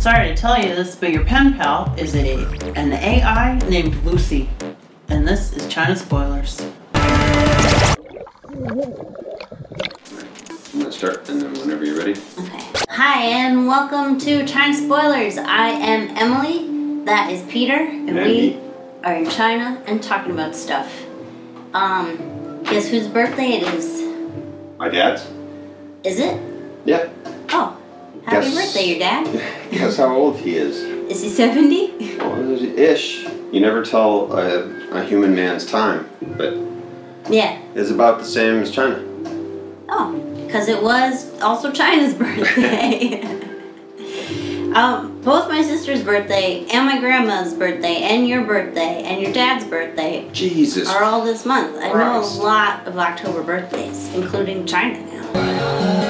Sorry to tell you this, but your pen pal is a an AI named Lucy. And this is China Spoilers. I'm gonna start, and then whenever you're ready. Okay. Hi, and welcome to China Spoilers. I am Emily. That is Peter, and And we are in China and talking about stuff. Um, guess whose birthday it is? My dad's. Is it? Yeah. Happy Guess- birthday, your dad. Guess how old he is? Is he seventy? Well, ish. You never tell a, a human man's time, but Yeah. it's about the same as China. Oh, because it was also China's birthday. um, both my sister's birthday and my grandma's birthday and your birthday and your dad's birthday Jesus. are all this month. I know a lot of October birthdays, including China now.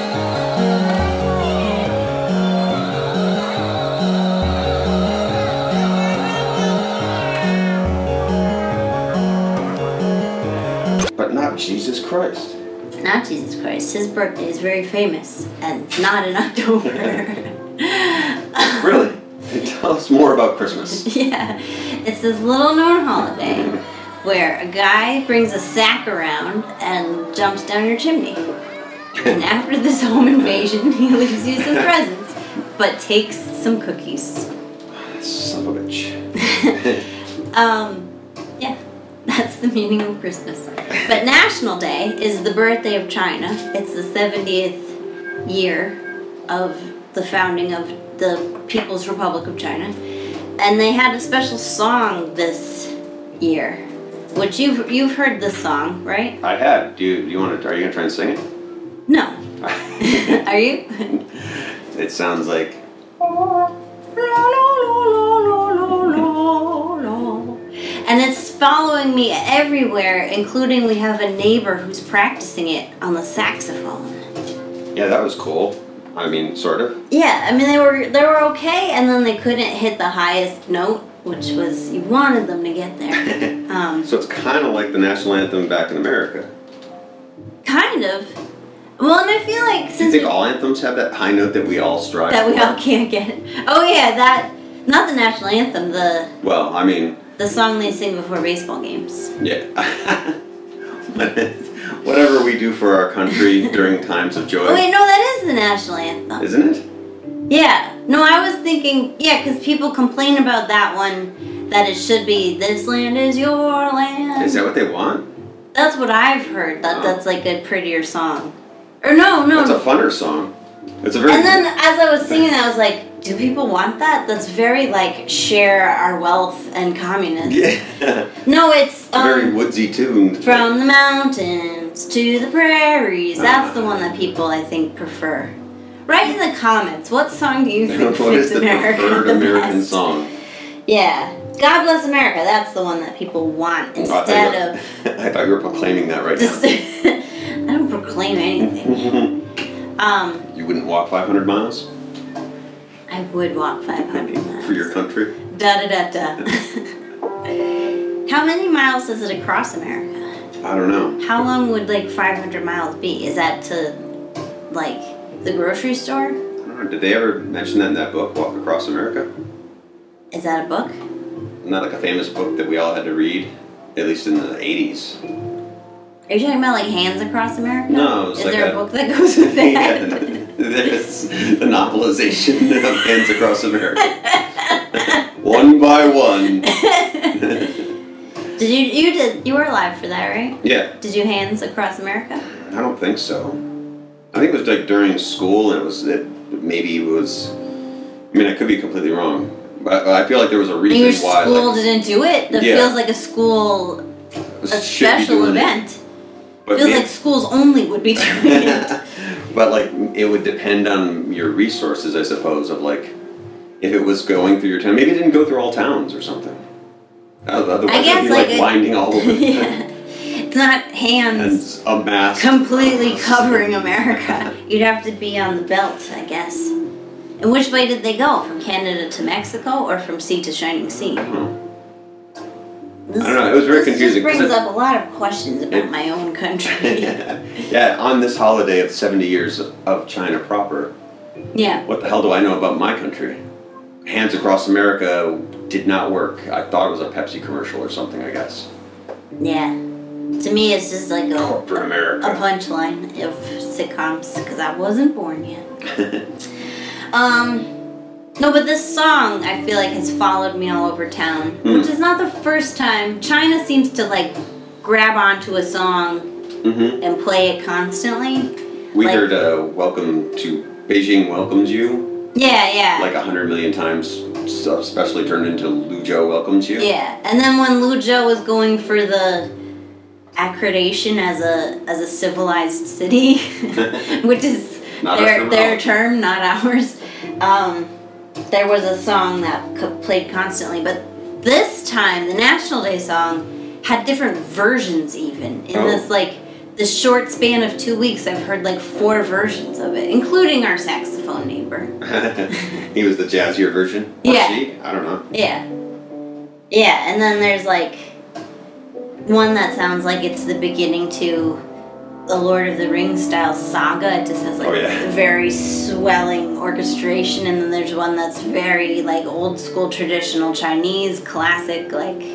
Not Jesus Christ. Not Jesus Christ. His birthday is very famous and not in October. Really? tell us more about Christmas. yeah, it's this little known holiday where a guy brings a sack around and jumps down your chimney. And after this home invasion, he leaves you some presents, but takes some cookies. Son of a bitch. Um, that's the meaning of Christmas. But National Day is the birthday of China. It's the 70th year of the founding of the People's Republic of China. And they had a special song this year, which you've you've heard this song, right? I have. Do you, do you want to? Are you gonna try and sing it? No. Are you? It sounds like. And it's following me everywhere, including we have a neighbor who's practicing it on the saxophone. Yeah, that was cool. I mean, sort of. Yeah, I mean they were they were okay, and then they couldn't hit the highest note, which was you wanted them to get there. Um, So it's kind of like the national anthem back in America. kind of. Well, and I feel like Do you think we- all anthems have that high note that we all strive that we for? all can't get. Oh yeah, that not the national anthem, the Well, I mean, the song they sing before baseball games. yeah. Whatever we do for our country during times of joy, Oh wait, no, that is the national anthem. isn't it? Yeah. No, I was thinking, yeah, because people complain about that one that it should be "This land is your land." Is that what they want? That's what I've heard. That Oh. that's like a prettier song. Or no, no. That's a funner song. It's a very. and then as I was singing, I was like, do people want that? That's very like share our wealth and communist. yeah, No, it's a very um, woodsy tune. from the mountains to the prairies. That's the one that people I think prefer. Write in the comments. What song do you think fits America the American best? song? Yeah. God bless America. That's the one that people want Oh, I thought instead of I thought you were proclaiming that right just. I don't proclaim anything. Um, you wouldn't walk 500 miles I would walk 500 miles. for your country. Da da da da. How many miles is it across America? I don't know. How long would like 500 miles be? Is that to like the grocery store? I don't know. Did they ever mention that in that book, Walk Across America? Is that a book? Not like a famous book that we all had to read, at least in the 80s. Are you talking about like Hands Across America? No, it's Is like there a, a- book that goes with that? There's the novelization of Hands Across America. one by one. did you you did you were alive for that, right? yeah, Did you Hands Across America? I don't think so. I think it was like during school, and it was that maybe it was. I mean, I could be completely wrong, but I feel like there was a And reason your why. school like, didn't do it. That Yeah. feels like a school a special doing it. event. But feels like schools only would be doing it. But like it would depend on your resources, I suppose. Of like, if it was going through your town, maybe it didn't go through all towns or something. Otherwise, I guess it'd be like, like, a- winding all over yeah. It's not hands and a mass completely covering America. You'd have to be on the belt, I guess. And which way did they go? From Canada to Mexico or from sea to shining sea? Hmm. This, I don't know, it was very this confusing, Just brings it- up a lot of questions about it- my own country. yeah, on this holiday of 70 years of China proper, yeah. what the hell do I know about my country? Hands Across America did not work. I thought it was a Pepsi commercial or something, I guess. Yeah. To me, it's just like a, Corporate America, a punchline of sitcoms because I wasn't born yet. Um, no, but this song I feel like has followed me all over town, Hmm. which is not the first time. China seems to like grab onto a song hmm and play it constantly. We Like- heard uh, Welcome to Beijing Welcomes You Yeah, yeah. like a hundred million times, especially turned into Luzhou Welcomes You. Yeah, and then when Luzhou was going for the accreditation as a as a civilized city, which is their their term, not ours. Um, there was a song that co- played constantly, but this time the National Day song had different versions. Even in Oh. this like the short span of two weeks, I've heard like four versions of it, including our saxophone neighbor. he was the jazzier version. Or Yeah. she? I don't know. Yeah. Yeah, and then there's like one that sounds like it's the beginning to the Lord of the Rings style saga. It just has like Oh, yeah. very swelling orchestration, and then there's one that's very like old school traditional Chinese classic, like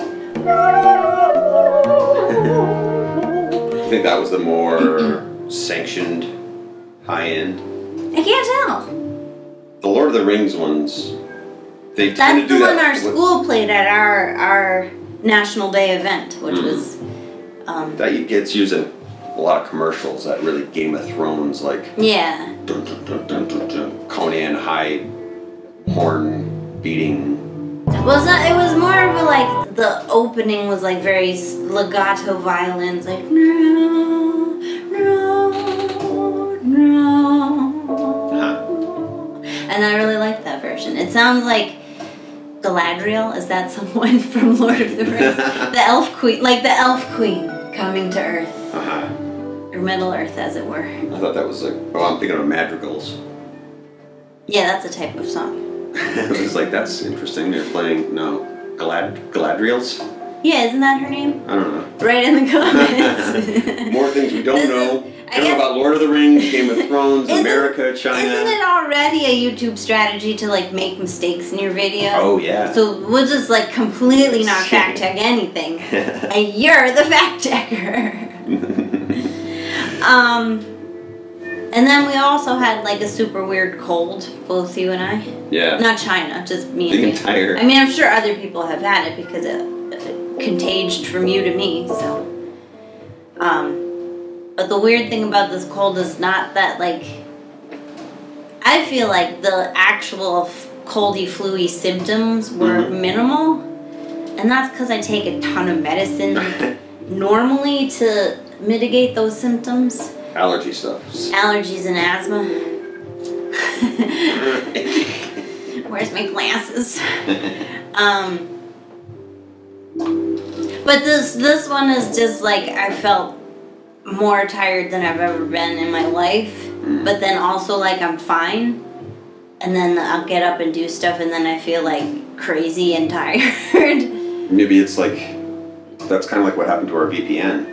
I think that was the more sanctioned high end. I can't tell. The Lord of the Rings ones, they That's to do the one that our with- school played at our our National Day event, which Mhm. was um, That gets used in a lot of commercials. That really Game of Thrones, like yeah. dun, dun, dun, dun, dun, dun, Conan high horn beating. Well, it's not, it was more of a like the opening was like very legato violins, like no, no, no, and I really like that version. It sounds like Galadriel. Is that someone from Lord of the Rings? the Elf Queen, like the Elf Queen coming to Earth Uh-huh. Or Middle Earth, as it were. I thought that was like. Oh, I'm thinking of madrigals. Yeah, that's a type of song. it was like that's interesting. They're playing no Galad Galadriels. Yeah, isn't that her name? I don't know. Write in the comments. More things we don't This is- know. I I know guess- about Lord of the Rings, Game of Thrones, America, China. Isn't it already a YouTube strategy to like make mistakes in your video? Oh yeah. So we'll just like completely not fact check anything. and you're the fact checker. Um and then we also had like a super weird cold, both you and I. yeah. Not China, just me The entire. I mean, I'm sure other people have had it because it, it contaged from you to me. So, um, but the weird thing about this cold is not that like. I feel like the actual coldy, fluey symptoms were Mhm. minimal, and that's because I take a ton of medicine normally to mitigate those symptoms, Allergy stuff. allergies and asthma. Where's my glasses? Um, but this this one is just like I felt more tired than I've ever been in my life. But then also like I'm fine, and then I'll get up and do stuff, and then I feel like crazy and tired. Maybe it's like that's kind of like what happened to our VPN.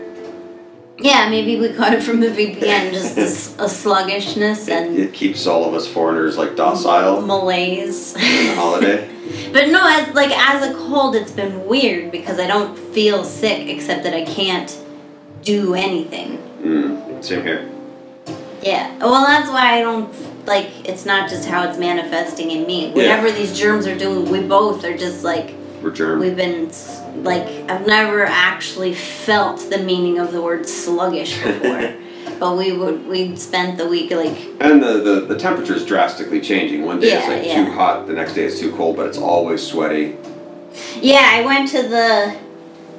Yeah, maybe we caught it from the VPN, just this, a sluggishness and it keeps all of us foreigners like docile malaise. holiday. But no, as like as a cold, it's been weird because I don't feel sick except that I can't do anything. Mm, same here. Yeah. Well, that's why I don't like. It's not just how it's manifesting in me. Whatever these germs are doing, we both are just like We're germ. we've been like. I've never actually felt the meaning of the word sluggish before. but we would we'd spent the week like And the, the, the temperature is drastically changing. One day it's like yeah. too hot, the next day it's too cold, but it's always sweaty. Yeah, I went to the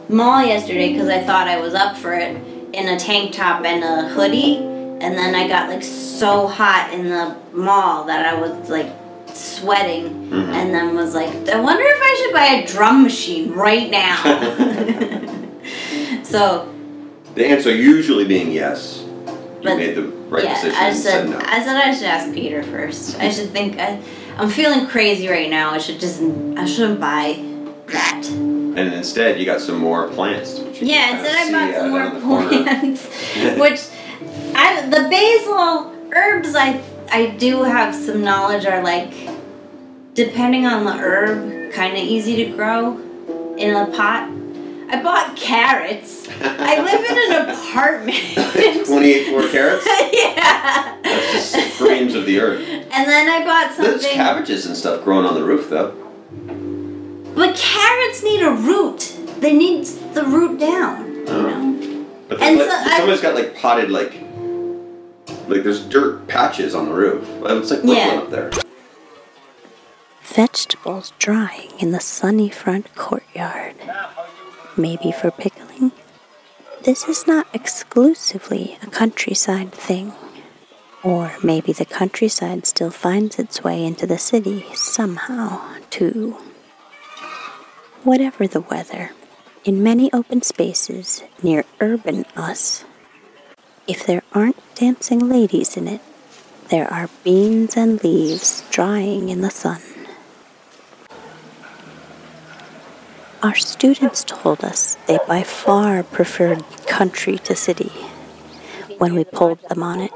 mall yesterday because I thought I was up for it in a tank top and a hoodie, and then I got like so hot in the mall that I was like sweating, Mhm. and then was like, I wonder if I should buy a drum machine right now. so The answer usually being yes. You made the right yeah, decision I said said no. I said I should ask Peter first. I should think I, I'm feeling crazy right now. I should just I shouldn't buy that. And instead, you got some more plants. Yeah, instead I bought some uh, more the corner. plants, which I the basil herbs I I do have some knowledge are like depending on the herb, kind of easy to grow in a pot. I bought carrots. I live in an apartment. 28 floor carrots? yeah. That's just screams of the earth. And then I bought some. There's cabbages and stuff growing on the roof, though. But carrots need a root. They need the root down. You Oh. know. But And then, so like, I- somebody's got like potted, like, like there's dirt patches on the roof. It's like Brooklyn Yeah. up there. Vegetables drying in the sunny front courtyard. Maybe for pickling? This is not exclusively a countryside thing. Or maybe the countryside still finds its way into the city somehow, too. Whatever the weather, in many open spaces near urban us, if there aren't dancing ladies in it, there are beans and leaves drying in the sun. Our students told us they by far preferred country to city when we polled them on it.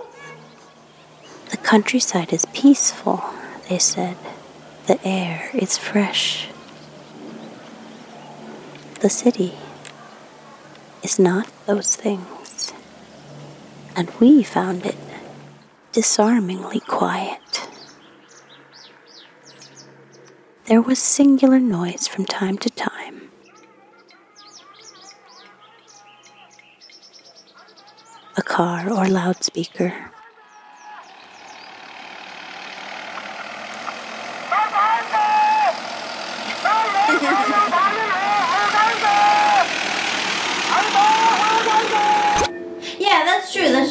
The countryside is peaceful, they said. The air is fresh. The city is not those things. And we found it disarmingly quiet. There was singular noise from time to time. A car or loudspeaker.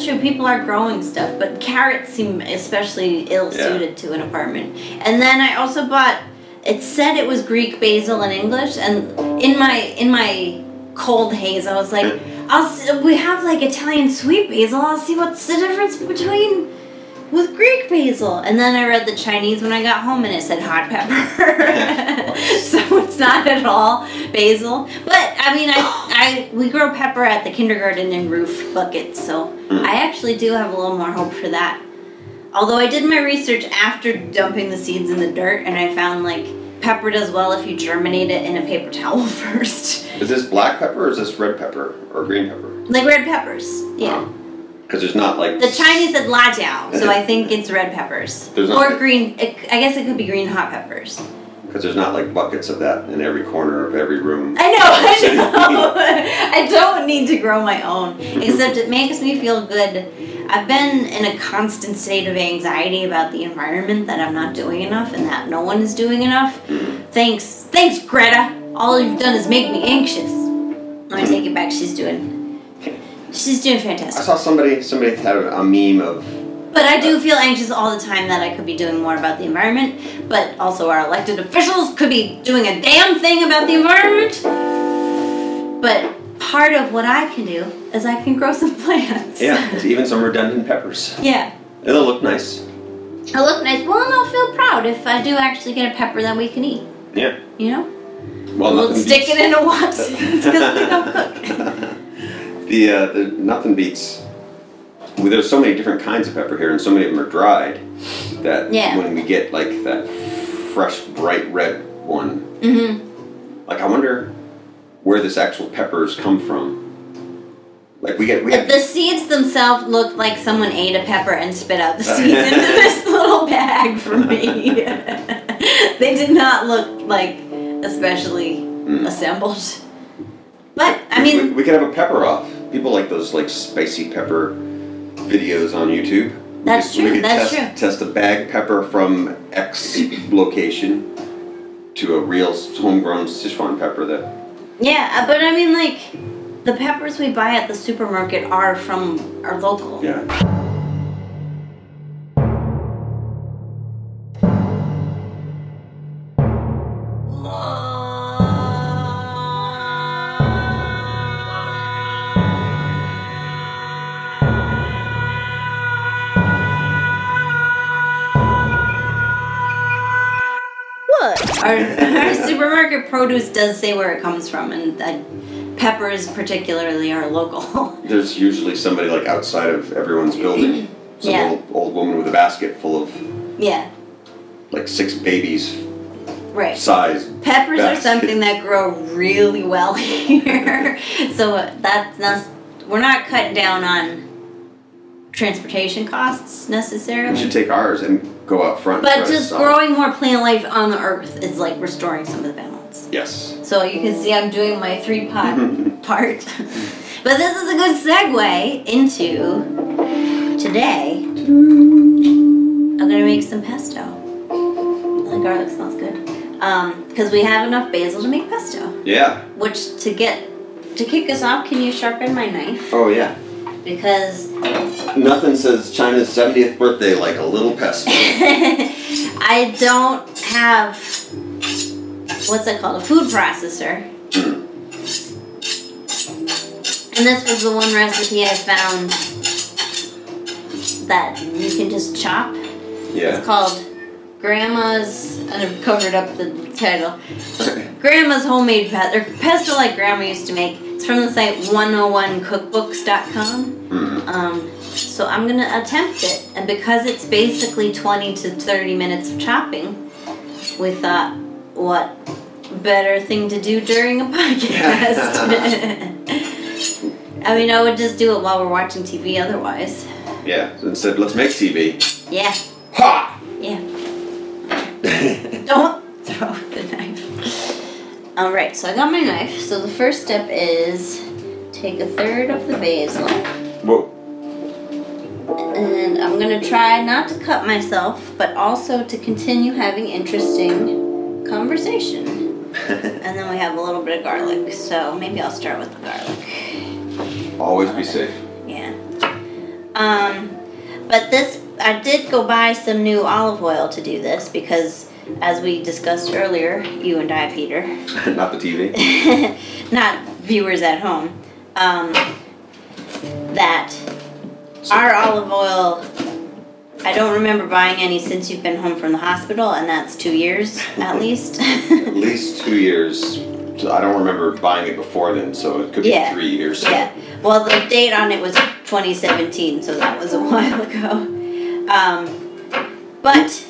True. People are growing stuff, but carrots seem especially ill suited to an apartment. And then I also bought. It said it was Greek basil in English, and in my in my cold haze, I was like, "I'll we have like Italian sweet basil. I'll see what's the difference between." With Greek basil, and then I read the Chinese when I got home, and it said hot pepper. so it's not at all basil. But I mean, I, I we grow pepper at the kindergarten in roof buckets, so I actually do have a little more hope for that. Although I did my research after dumping the seeds in the dirt, and I found like pepper does well if you germinate it in a paper towel first, Is this black pepper or is this red pepper or green pepper? like red peppers. Yeah. Oh. Because there's not like. The Chinese said la jiao, so I think it's red peppers There's not- or green. It, I guess it could be green hot peppers. Because there's not like buckets of that in every corner of every room. I know, I know. I don't need to grow my own, except it makes me feel good. I've been in a constant state of anxiety about the environment that I'm not doing enough and that no one is doing enough. Mm-hmm. Thanks, thanks, Greta. All you've done is make me anxious. Let me take it back. She's doing, she's doing fantastic. I saw somebody somebody had a, meme of But I do feel anxious all the time that I could be doing more about the environment, but also our elected officials could be doing a damn thing about the environment. But part of what I can do is I can grow some plants. yeah, even some redundant peppers. yeah. It'll look nice. I look nice. Well, and I'll feel proud if I do actually get a pepper that we can eat. Yeah. You know? Well, we'll stick beats, it in a Watson's because we don't cook. The uh, the nothing beats. Well, there's so many different kinds of pepper here, and so many of them are dried. That Yeah. when we get like that fresh, bright red one, mm-hmm. like I wonder where this actual peppers come from. Like we get we get the seeds themselves looked like someone ate a pepper and spit out the seeds into this little bag for me. they did not look like especially assembled. But I we, mean, we could have a pepper off. People like those like spicy pepper videos on YouTube. We That's could- we true, could that's test, Test a bag pepper from X location to a real homegrown Sichuan pepper that yeah, uh, but I mean, like the peppers we buy at the supermarket are from are local. yeah. Supermarket produce does say where it comes from, and uh, peppers particularly are local. There's usually somebody like outside of everyone's building. Some Yeah. old, old woman with a basket full of yeah. like six babies Right. size. Peppers are something that grow really well here, so that's not. We're not cutting down on transportation costs necessarily. We should take ours and go out front. But just growing more plant life on the earth is like restoring some of the balance. Yes. So you can see I'm doing my three pot part. but this is a good segue into today. I'm gonna make some pesto. The garlic smells good. Um, because we have enough basil to make pesto. Yeah. Which to get to kick us off, can you sharpen my knife? Oh yeah. Because Nothing says China's 70th birthday like a little pesto. I don't have what's it called? A food processor. And this was the one recipe I found that you can just chop. Yeah. It's called Grandma's and I've covered up the title. Grandma's homemade pesto or pesto like grandma used to make. It's from the site 101cookbooks.com. Mhm. Um, so I'm gonna attempt it, and because it's basically 20 to 30 minutes of chopping, we thought, what better thing to do during a podcast? I mean, I would just do it while we're watching TV otherwise. Yeah. So instead, let's make TV. Yeah, Ha! yeah. Don't throw the knife. Alright, so I got my knife. So the first step is take a third of the basil. Whoa. And I'm gonna try not to cut myself, but also to continue having interesting conversation. And then we have a little bit of garlic, so maybe I'll start with the garlic. Always be safe. Yeah. Um, but this, I did go buy some new olive oil to do this because, as we discussed earlier, you and I, Peter, Not the TV. not viewers at home, um, that our olive oil. I don't remember buying any since you've been home from the hospital, and that's two years at least. At least two years. So I don't remember buying it before then, so it could be Yeah. three years. yeah. Well, the date on it was 2017, so that was a while ago. Um, but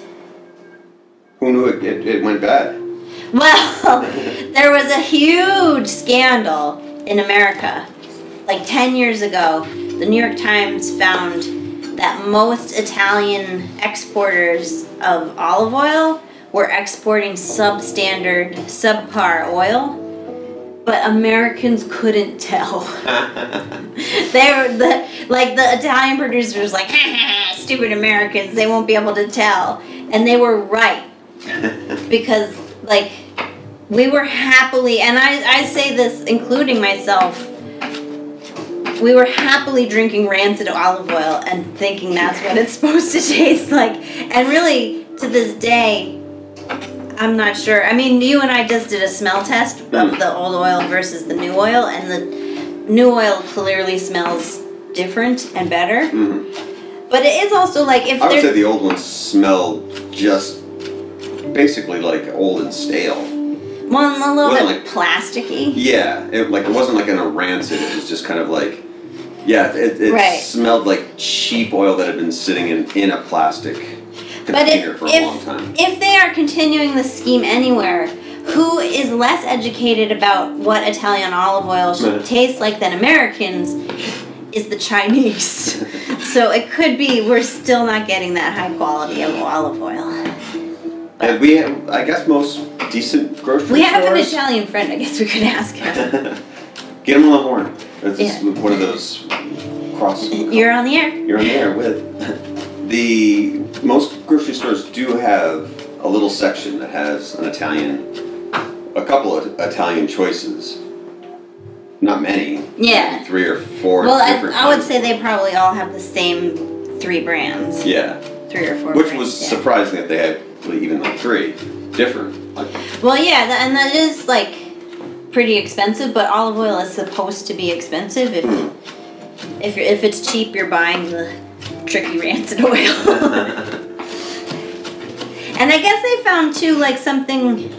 Who knew it, it, it went bad? Well, there was a huge scandal in America. Like 10 years ago, the New York Times found that most Italian exporters of olive oil were exporting substandard, subpar oil, but Americans couldn't tell. they were the like the Italian producers like stupid Americans, they won't be able to tell. And they were right because like we were happily and I, I say this including myself we were happily drinking rancid olive oil and thinking that's what it's supposed to taste like and really to this day i'm not sure i mean you and i just did a smell test of the old oil versus the new oil and the new oil clearly smells different and better Mhm. but it is also like if I would say the old ones smell just basically like old and stale. one a little bit like- plasticky Yeah, it, like it wasn't like in a rancid. It was just kind of like, yeah, it, it Right. smelled like cheap oil that had been sitting in in a plastic But container if, for a long time. if they are continuing the scheme anywhere, who is less educated about what Italian olive oil should taste like than Americans is the Chinese. so it could be we're still not getting that high quality of olive oil. And we, have, I guess, most decent grocery We have an. Italian friend, I guess we could ask him. Get him on the horn. Is Yeah. one of those cross. You're on the air. You're on the air with. The most grocery stores do have a little section that has an Italian, a couple of Italian choices. Not many. Yeah. maybe Three or four Well, different. I, I would say they probably all have the same three brands. Yeah, Three or four which brands. was yeah. surprising that they had even like three different. Like, Well, yeah, and that is like pretty expensive, but olive oil is supposed to be expensive. If if if it's cheap, you're buying the tricky rancid oil. and I guess they found too like something.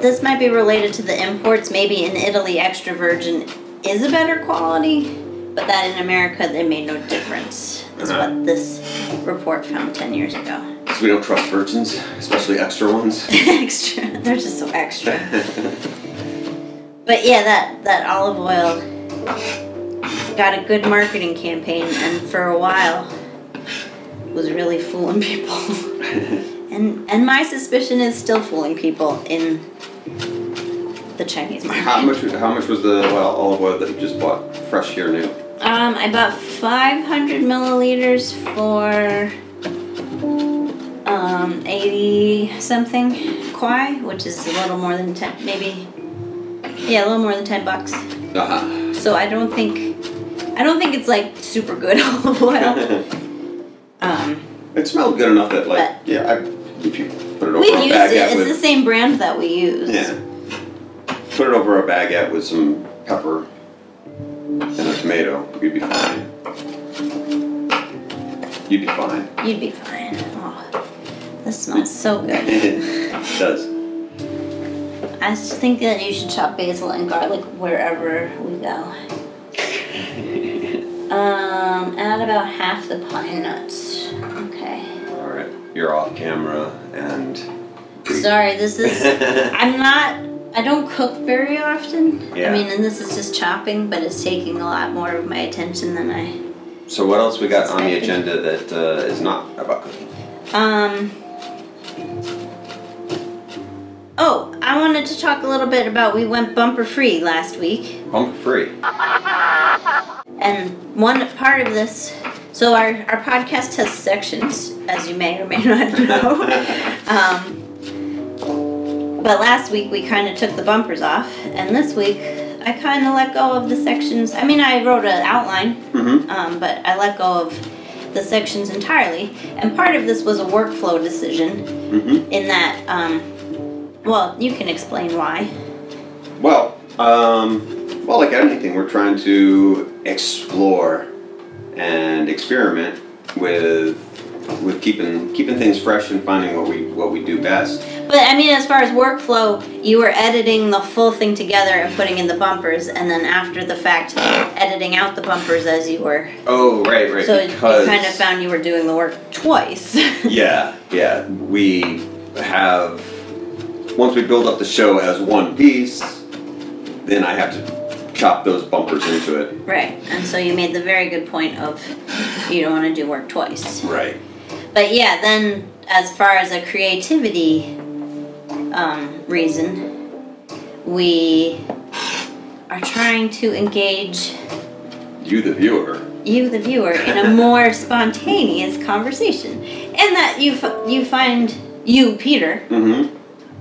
This might be related to the imports. Maybe in Italy, extra virgin is a better quality, but that in America they made no difference. Is Uh-huh. what this report found 10 years ago. So we don't trust virgins, especially extra ones. extra. They're just so extra. but yeah, that, that olive oil got a good marketing campaign and for a while was really fooling people. and and my suspicion is still fooling people in the Chinese market. how much? How much was the well, olive oil that you just bought, fresh here, new? Um, I bought 500 milliliters for um 80 something kwai, which is a little more than 10, maybe. Yeah, a little more than 10 bucks. Uh huh. So I don't think, I don't think it's like super good olive oil. Um, it smelled good enough that, like, yeah, I, if you put it over we've a used it. It's with, the same brand that we use. yeah, put it over a baguette with some pepper and a tomato, you'd be fine. You'd be fine. You'd be fine. Oh, this smells so good. it does. I just think that you should chop basil and garlic wherever we go. Um, add about half the pine nuts. Okay. All right, you're off camera and. Sorry, this is. I'm not. I don't cook very often. Yeah. I mean, and this is just chopping, but it's taking a lot more of my attention than I. So what else we got on the agenda that uh, is not about cooking? Um. Oh, I wanted to talk a little bit about we went bumper free last week. Bumper free. And one part of this, so our, our podcast has sections, as you may or may not know. um, but last week we kind of took the bumpers off, and this week I kind of let go of the sections. I mean, I wrote an outline, Mm-hmm. um, but I let go of the sections entirely. And part of this was a workflow decision, Mm-hmm. in that, um, well, you can explain why. Well, um, well, like anything, we're trying to explore and experiment with with keeping keeping things fresh and finding what we what we do best. But I mean, as far as workflow, you were editing the full thing together and putting in the bumpers, and then after the fact, editing out the bumpers as you were. Oh, right, right. So you kind of found you were doing the work twice. yeah, yeah, we have once we build up the show as one piece, then I have to chop those bumpers into it. right. And so you made the very good point of you don't want to do work twice. Right. But yeah, then as far as a creativity um, reason, we are trying to engage You, the viewer. you, the viewer, in a more spontaneous conversation, and that you f- you find you, Peter, Mm-hmm.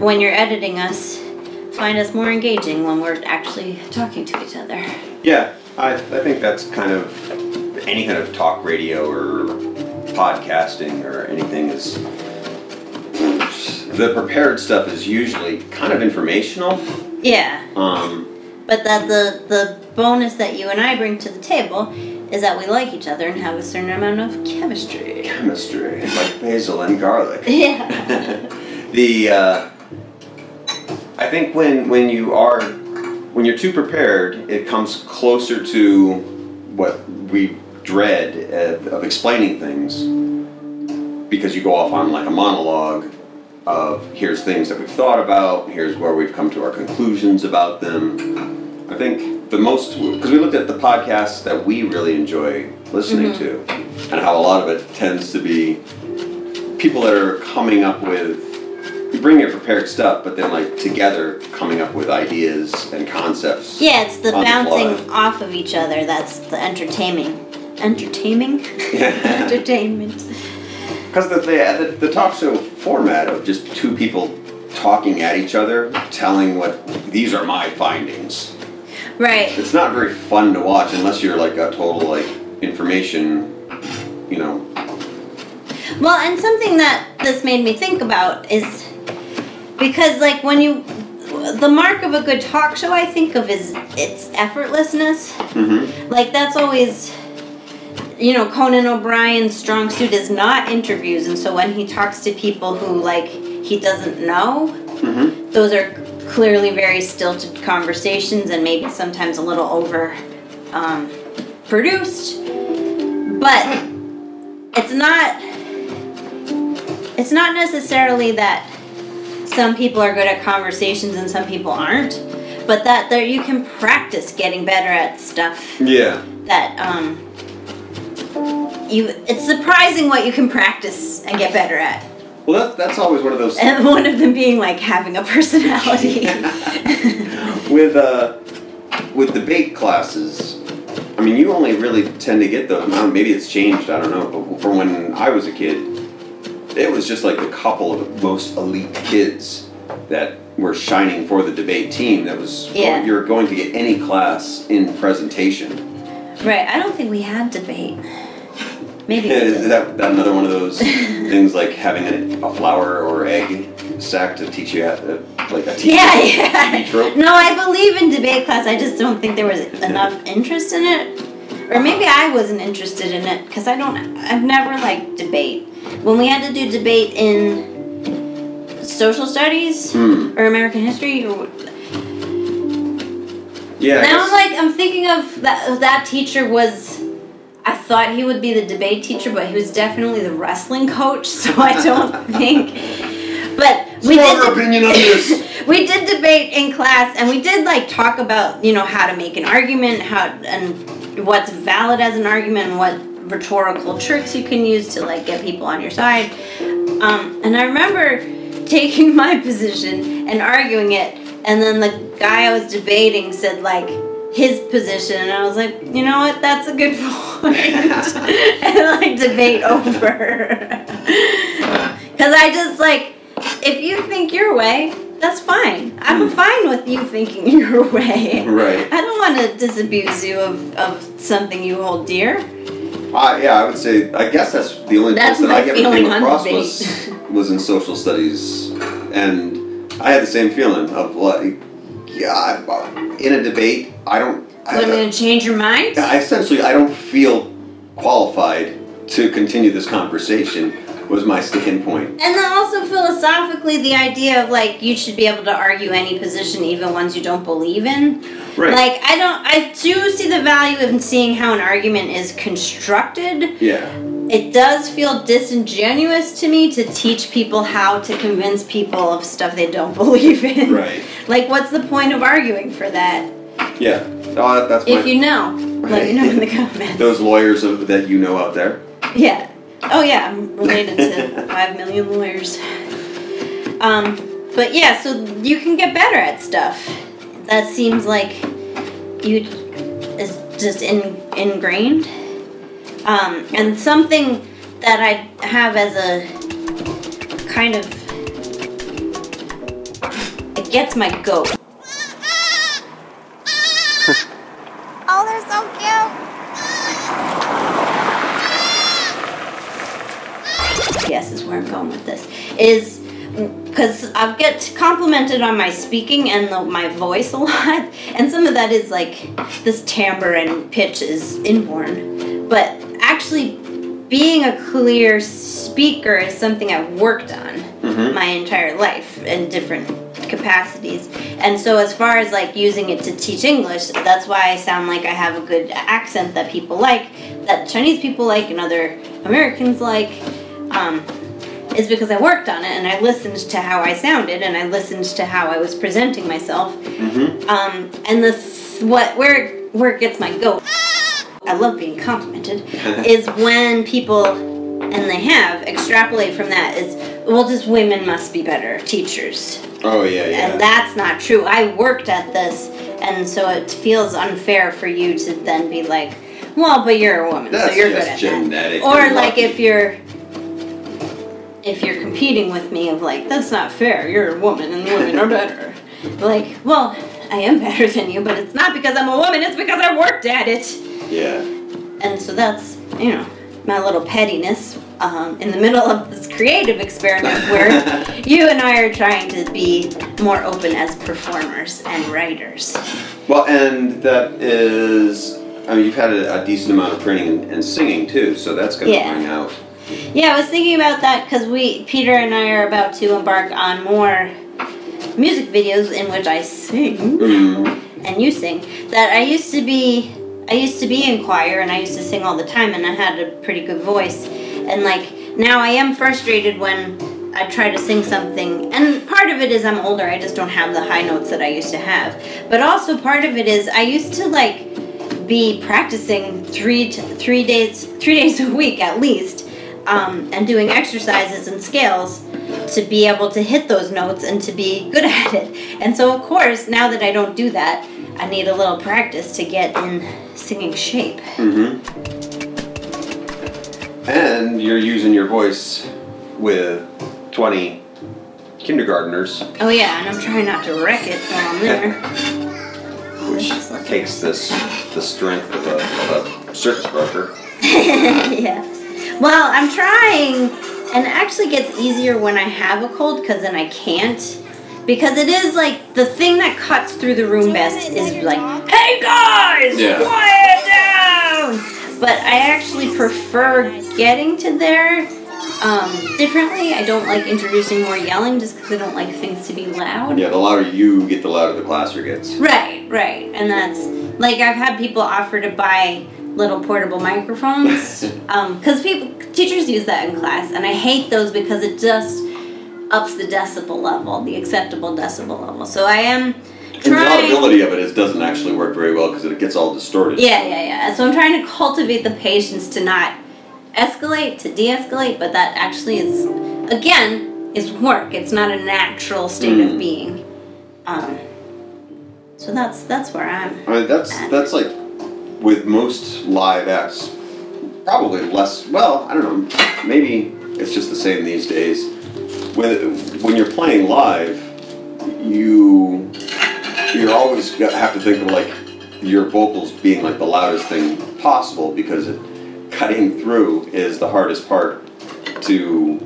when you're editing us, find us more engaging when we're actually talking to each other. Yeah, I, I think that's kind of any kind of talk radio or podcasting or anything is. The prepared stuff is usually kind of informational. Yeah, Um, but that the the bonus that you and I bring to the table is that we like each other and have a certain amount of chemistry. chemistry, like basil and garlic. Yeah. the uh, I think when when you are when you're too prepared, it comes closer to what we dread of, of explaining things because you go off on like a monologue of here's things that we've thought about, here's where we've come to our conclusions about them. I think the most because we looked at the podcasts that we really enjoy listening mm-hmm. to, and how a lot of it tends to be people that are coming up with you bring your prepared stuff, but then like together coming up with ideas and concepts. Yeah, it's the On the bouncing off of each other that's the entertaining. Entertaining? Entertainment. Because the, the the talk show format of just two people talking at each other, telling what these are my findings. Right. It's not very fun to watch unless you're like a total like information, you know. Well, and something that this made me think about is because, like, when you. The mark of a good talk show, I think of, is its effortlessness. Mm-hmm. Like, that's always. You know, Conan O'Brien's strong suit is not interviews, and so when he talks to people who, like, he doesn't know, Mm-hmm. those are clearly very stilted conversations and maybe sometimes a little over um, produced. But it's not it's not necessarily that some people are good at conversations and some people aren't, but that there you can practice getting better at stuff Yeah. that um you it's surprising what you can practice and get better at. Well, that's that's always one of those And one of them being like having a personality. with uh with debate classes. I mean, you only really tend to get those. Maybe it's changed. I don't know. But from when I was a kid, it was just like a couple of the most elite kids that were shining for the debate team. That was Yeah. you're going to get any class in presentation. Right, I don't think we had debate. Maybe we Is that, that another one of those things like having a, a flour or egg sack to teach you how to, like a TV, Yeah, yeah. trope? No, I believe in debate class. I just don't think there was enough interest in it, or maybe I wasn't interested in it because I don't. I've never liked debate. When we had to do debate in social studies Hmm. or American history, or Yeah. Now I'm like I'm thinking of that. That teacher was. I thought he would be the debate teacher, but he was definitely the wrestling coach. So I don't think. But we did. Opinion on this. we did debate in class and we did like talk about you know how to make an argument how and what's valid as an argument and what rhetorical tricks you can use to like get people on your side um, and i remember taking my position and arguing it and then the guy i was debating said like his position and i was like you know what that's a good point. and like debate over because i just like if you think your way, that's fine. I'm fine with you thinking your way. Right. I don't want to disabuse you of, of something you hold dear. Uh, yeah, I would say. I guess that's the only That's place that I ever came across was was in social studies, and I had the same feeling of like, yeah, I- in a debate, I don't. I, I'm going to change your mind? I essentially I don't feel qualified to continue this conversation. Was my standpoint. And then also philosophically, the idea of like you should be able to argue any position, even ones you don't believe in. Right. Like I don't, I do see the value in seeing how an argument is constructed. yeah. It does feel disingenuous to me to teach people how to convince people of stuff they don't believe in. Right. Like, what's the point of arguing for that? Yeah. Oh, that's If you know, let me know in the comments. those lawyers of, that you know out there. Yeah. Oh yeah, I'm related to five million lawyers. Um, but yeah, so you can get better at stuff. That seems like you is just in, ingrained. Um, and something that I have as a kind of it gets my goat. Oh, they're so cute. Yes, is where I'm going with this. Is because I get complimented on my speaking and the, my voice a lot, and some of that is like this timbre and pitch is inborn, but actually being a clear speaker is something I've worked on Mhm. my entire life in different capacities. And so as far as like using it to teach English, that's why I sound like I have a good accent that people like, that Chinese people like and other Americans like. Um, is because I worked on it and I listened to how I sounded and I listened to how I was presenting myself. Mm-hmm. Um, and the what where where it gets my goat. I love being complimented. is when people and they have extrapolate from that is well, just women must be better teachers, Oh yeah, yeah. and that's not true. I worked at this, and so it feels unfair for you to then be like, well, but you're a woman, That's so you're good at genetic. that. Or like lucky. if you're if you're competing with me of like that's not fair you're a woman and women are better like well i am better than you but it's not because i'm a woman it's because i worked at it Yeah. and so that's you know my little pettiness um, in the middle of this creative experiment where you and i are trying to be more open as performers and writers Well, and that is. I mean, you've had a, a decent amount of training in, in singing too, so that's going to Yeah. bring out. Yeah, I was thinking about that because we, Peter and I, are about to embark on more music videos in which I sing Mm, and you sing. That I used to be, I used to be in choir and I used to sing all the time and I had a pretty good voice. And like now I am frustrated when I try to sing something, and part of it is I'm older. I just don't have the high notes that I used to have. But also part of it is I used to like be practicing three to, three days three days a week at least, um, and doing exercises and scales to be able to hit those notes and to be good at it. And so of course now that I don't do that, I need a little practice to get in singing shape. Mm-hmm. And you're using your voice with 20 kindergartners, Oh yeah, and I'm trying not to wreck it while I'm there. which takes this the strength of a, of a circus broker. yeah. Well, I'm trying, and it actually gets easier when I have a cold because then I can't. Because it is like the thing that cuts through the room best is like, hey guys, Yeah. quiet down! But I actually prefer getting to there um, differently. I don't like introducing more yelling just because I don't like things to be loud. Yeah, the louder you get, the louder the classroom gets. Right, right. And that's like I've had people offer to buy little portable microphones because people teachers use that in class, and I hate those because it just ups the decibel level, the acceptable decibel level. So I am And the audibility of it is, doesn't actually work very well because it gets all distorted. Yeah, yeah, yeah. So I'm trying to cultivate the patience to not escalate, to de-escalate, but that actually is, again, is work. It's not a natural state Mm. of being. Um, so that's that's where I'm. That's that's like with most live acts, probably less. Well, I don't know. Maybe it's just the same these days. When when you're playing live, you you always have to think of like your vocals being like the loudest thing possible because it, cutting through is the hardest part to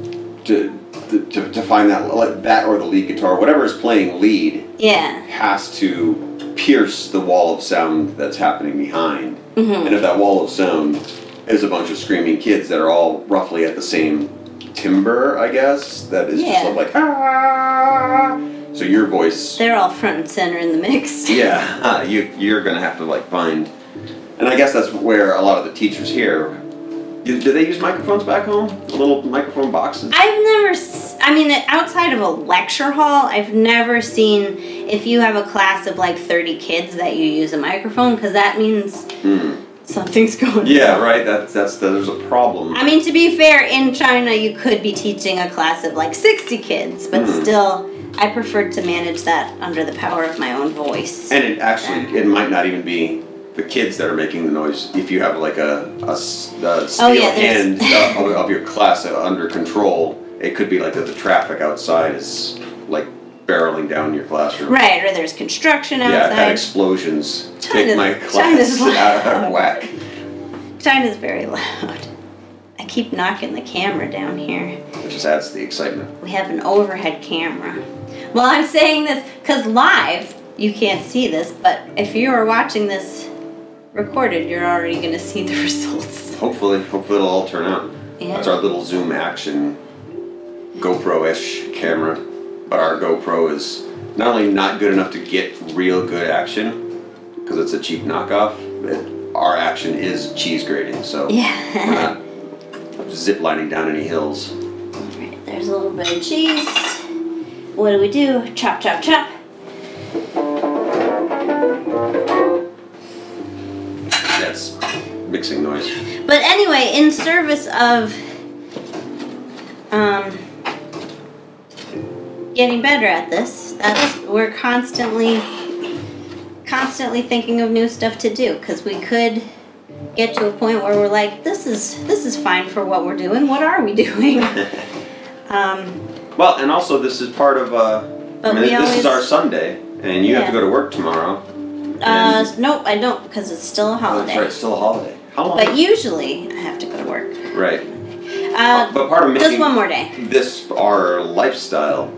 to. To, to find that like that or the lead guitar whatever is playing lead Yeah. has to pierce the wall of sound that's happening behind. And if that wall of sound is a bunch of screaming kids that are all roughly at the same timbre, I guess, that is Yeah. just sort of like, ah. So your voice, They're all front and center in the mix. yeah, you, you're going to have to like find. And I guess that's where a lot of the teachers here. Do do they use microphones back home? Little microphone boxes? I've never, I mean, outside of a lecture hall, I've never seen if you have a class of like 30 kids that you use a microphone because that means something's going Yeah, on. right. That's that's there's a problem. I mean, to be fair, in China, you could be teaching a class of like 60 kids, but Hmm. still, I preferred to manage that under the power of my own voice. And it actually, it might not even be the kids that are making the noise. If you have like a steel Oh, yeah, hand uh, of, of your class under control, it could be like that the traffic outside is like barreling down your classroom. Right, or there's construction outside Yeah, I've had explosions. China's- Take my class out of whack. China's very loud. I keep knocking the camera down here. It just adds to the excitement. We have an overhead camera. Well, I'm saying this because live, you can't see this, but if you are watching this recorded, you're already going to see the results. Hopefully, hopefully it'll all turn out. Yeah. That's our little zoom action GoPro-ish camera. But our GoPro is not only not good enough to get real good action, because it's a cheap knockoff, but our action is cheese grating, so we're Yeah. not zip lining down any hills. All right, there's a little bit of cheese. What do we do? Chop, chop, chop. Mixing noise. But anyway, in service of um, getting better at this, that's we're constantly constantly thinking of new stuff to do because we could get to a point where we're like, this is this is fine for what we're doing. What are we doing? um, Well, and also this is part of. Uh, I mean, this is our Sunday, and you have to go to work tomorrow. uh, nope, I don't because it's still a Oh, holiday. that's right, it's still a holiday. How long? But usually I have to go to work. right. Uh, but part of making just one more day. this our lifestyle,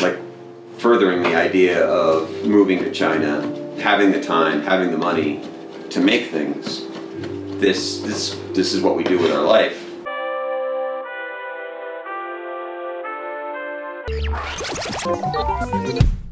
like furthering the idea of moving to China, having the time, having the money to make things. This this this is what we do with our life. Bacon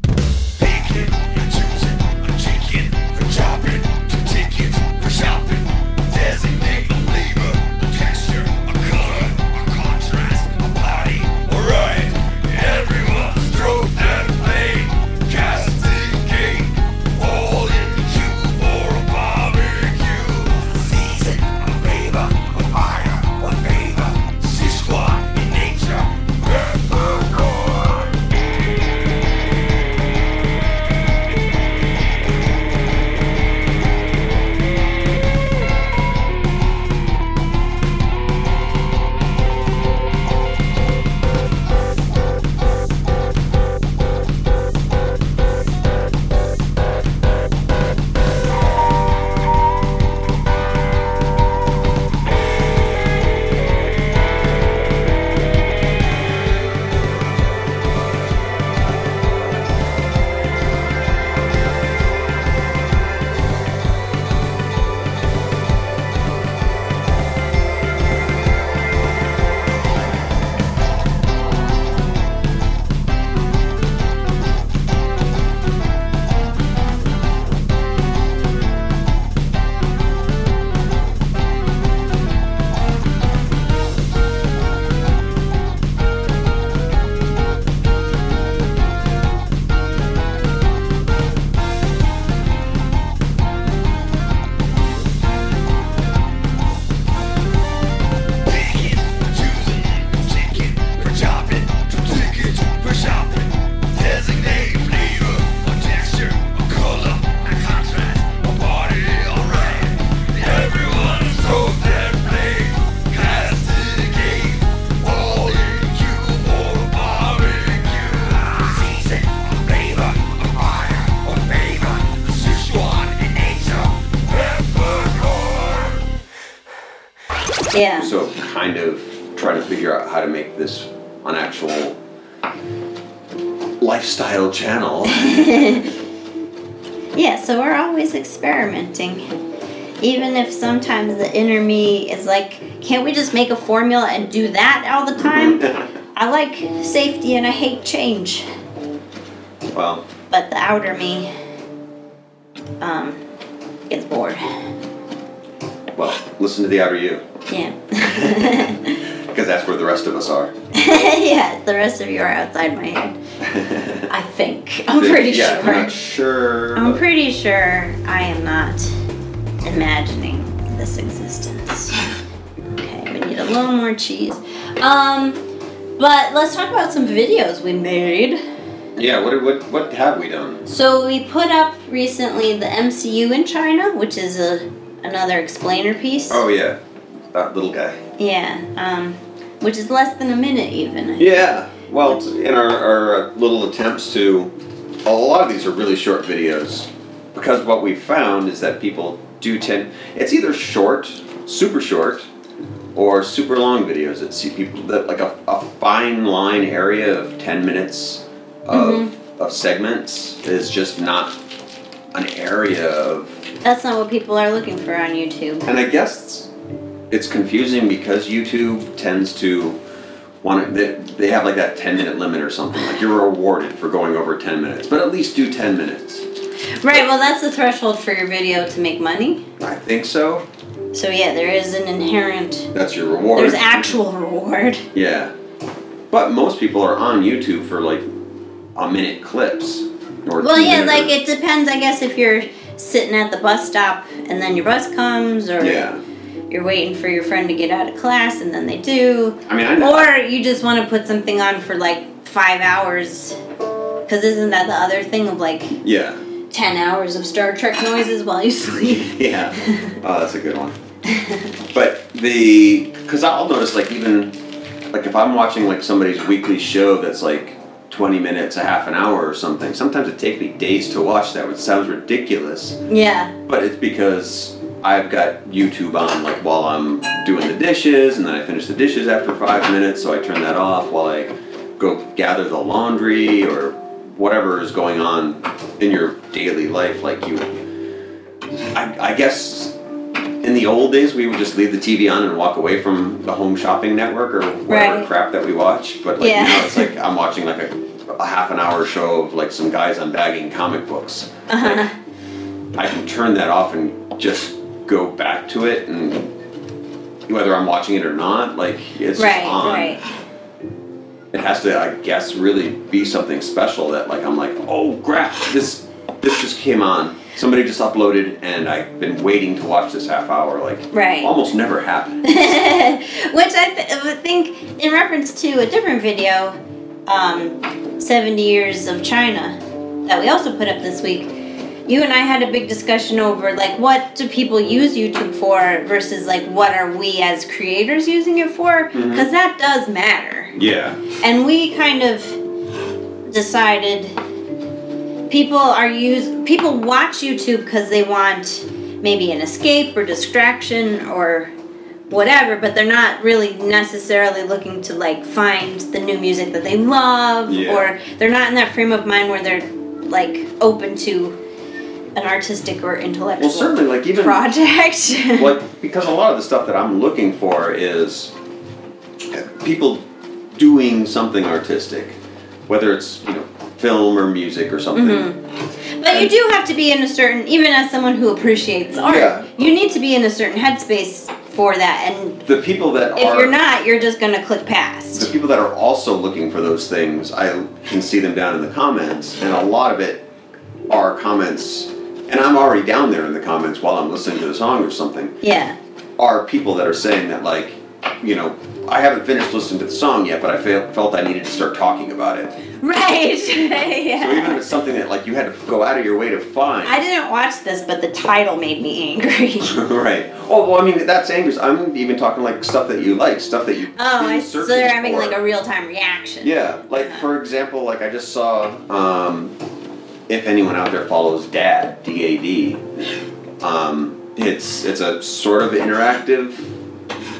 experimenting. Even if sometimes the inner me is like, can't we just make a formula and do that all the time? I like safety and I hate change. well, But the outer me um gets bored. well, listen to the outer you, Yeah. because that's where the rest of us are. yeah, the rest of you are outside my head. I think. I'm pretty yeah, sure. I'm not sure. I'm pretty sure I am not imagining this existence. Okay, we need a little more cheese. Um, but let's talk about some videos we made. Yeah, what, what what have we done? So we put up recently the MCU in China, which is a another explainer piece. Oh yeah, that little guy. Yeah, um, which is less than a minute even. Yeah. Well, in our, our little attempts to, a lot of these are really short videos, because what we found is that people do tend. It's either short, super short, or super long videos that see people that like a, a fine line area of ten minutes of mm-hmm. of segments is just not an area of That's not what people are looking for on YouTube. And I guess it's confusing because YouTube tends to want to, they, they have like that 10 minute limit or something. Like you're rewarded for going over 10 minutes, but at least do 10 minutes. Right, well, that's the threshold for your video to make money. I think so. So, yeah, there is an inherent, That's your reward. there's actual reward. Yeah. But most people are on YouTube for like a minute clips. Or Well, yeah, like it depends, I guess, if you're sitting at the bus stop and then your bus comes, or Yeah. You're waiting for your friend to get out of class and then they do. I mean, I know. Or you just want to put something on for like five hours. Because isn't that the other thing of like yeah. 10 hours of Star Trek noises while you sleep? Yeah. Oh, that's a good one. But the because I'll notice like even like if I'm watching like somebody's weekly show that's like 20 minutes, a half an hour or something. Sometimes it takes me days to watch that, which sounds ridiculous, yeah. but it's because I've got YouTube on like while I'm doing the dishes, and then I finish the dishes after five minutes, so I turn that off while I go gather the laundry or whatever is going on in your daily life. Like you, I, I guess in the old days we would just leave the TV on and walk away from the home shopping network or whatever Right. crap that we watch. But like Yeah. now it's like I'm watching like a, a half an hour show of like some guys unbagging comic books. Uh-huh. I can turn that off and just go back to it and whether I'm watching it or not, like it's just Right, on. right. It has to, I guess, really be something special that like I'm like, oh crap, this this just came on. Somebody just uploaded and I've been waiting to watch this half hour. Like Right. almost never happens. Which I th- think, in reference to a different video, um, 70 Years of China, that we also put up this week, you and I had a big discussion over, like, what do people use YouTube for versus, like, what are we as creators using it for? Mm-hmm. Because that does matter. yeah. And we kind of decided people are use people watch YouTube because they want maybe an escape or distraction or whatever, but they're not really necessarily looking to like find the new music that they love Yeah. or they're not in that frame of mind where they're like open to an artistic or intellectual Well, certainly, like even project. like because a lot of the stuff that I'm looking for is people doing something artistic, whether it's you know film or music or something. Mm-hmm. But you do have to be in a certain, even as someone who appreciates art, Yeah. you need to be in a certain headspace for that. And The people that if are you're not, you're just gonna click past. the people that are also looking for those things, I can see them down in the comments, and a lot of it are comments, and I'm already down there in the comments while I'm listening to the song or something. Yeah. Are people that are saying that like, you know, I haven't finished listening to the song yet, but I felt felt I needed to start talking about it. Right. So even if it's something that like you had to go out of your way to find. I didn't watch this, but the title made me angry. right. Oh well, I mean that's angry. I'm even talking like stuff that you like, stuff that you. Oh, I, so they're having for. like a real time reaction. Yeah, like for example, like I just saw. Um, if anyone out there follows Dad, D A D, um, it's it's a sort of interactive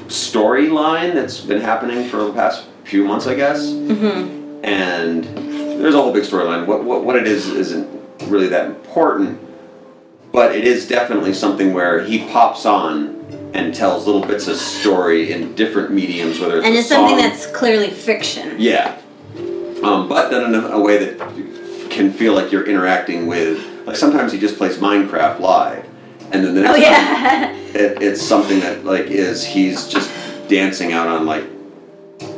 storyline that's been happening for the past few months, I guess. Mm-hmm. And there's a whole big storyline. What, what what it is isn't really that important, but it is definitely something where he pops on and tells little bits of story in different mediums, whether it's And it's something that's clearly fiction. yeah, um, but done in a, a way that can feel like you're interacting with. Like sometimes he just plays Minecraft live, and then the next Oh yeah. it, it's something that like is he's just dancing out on like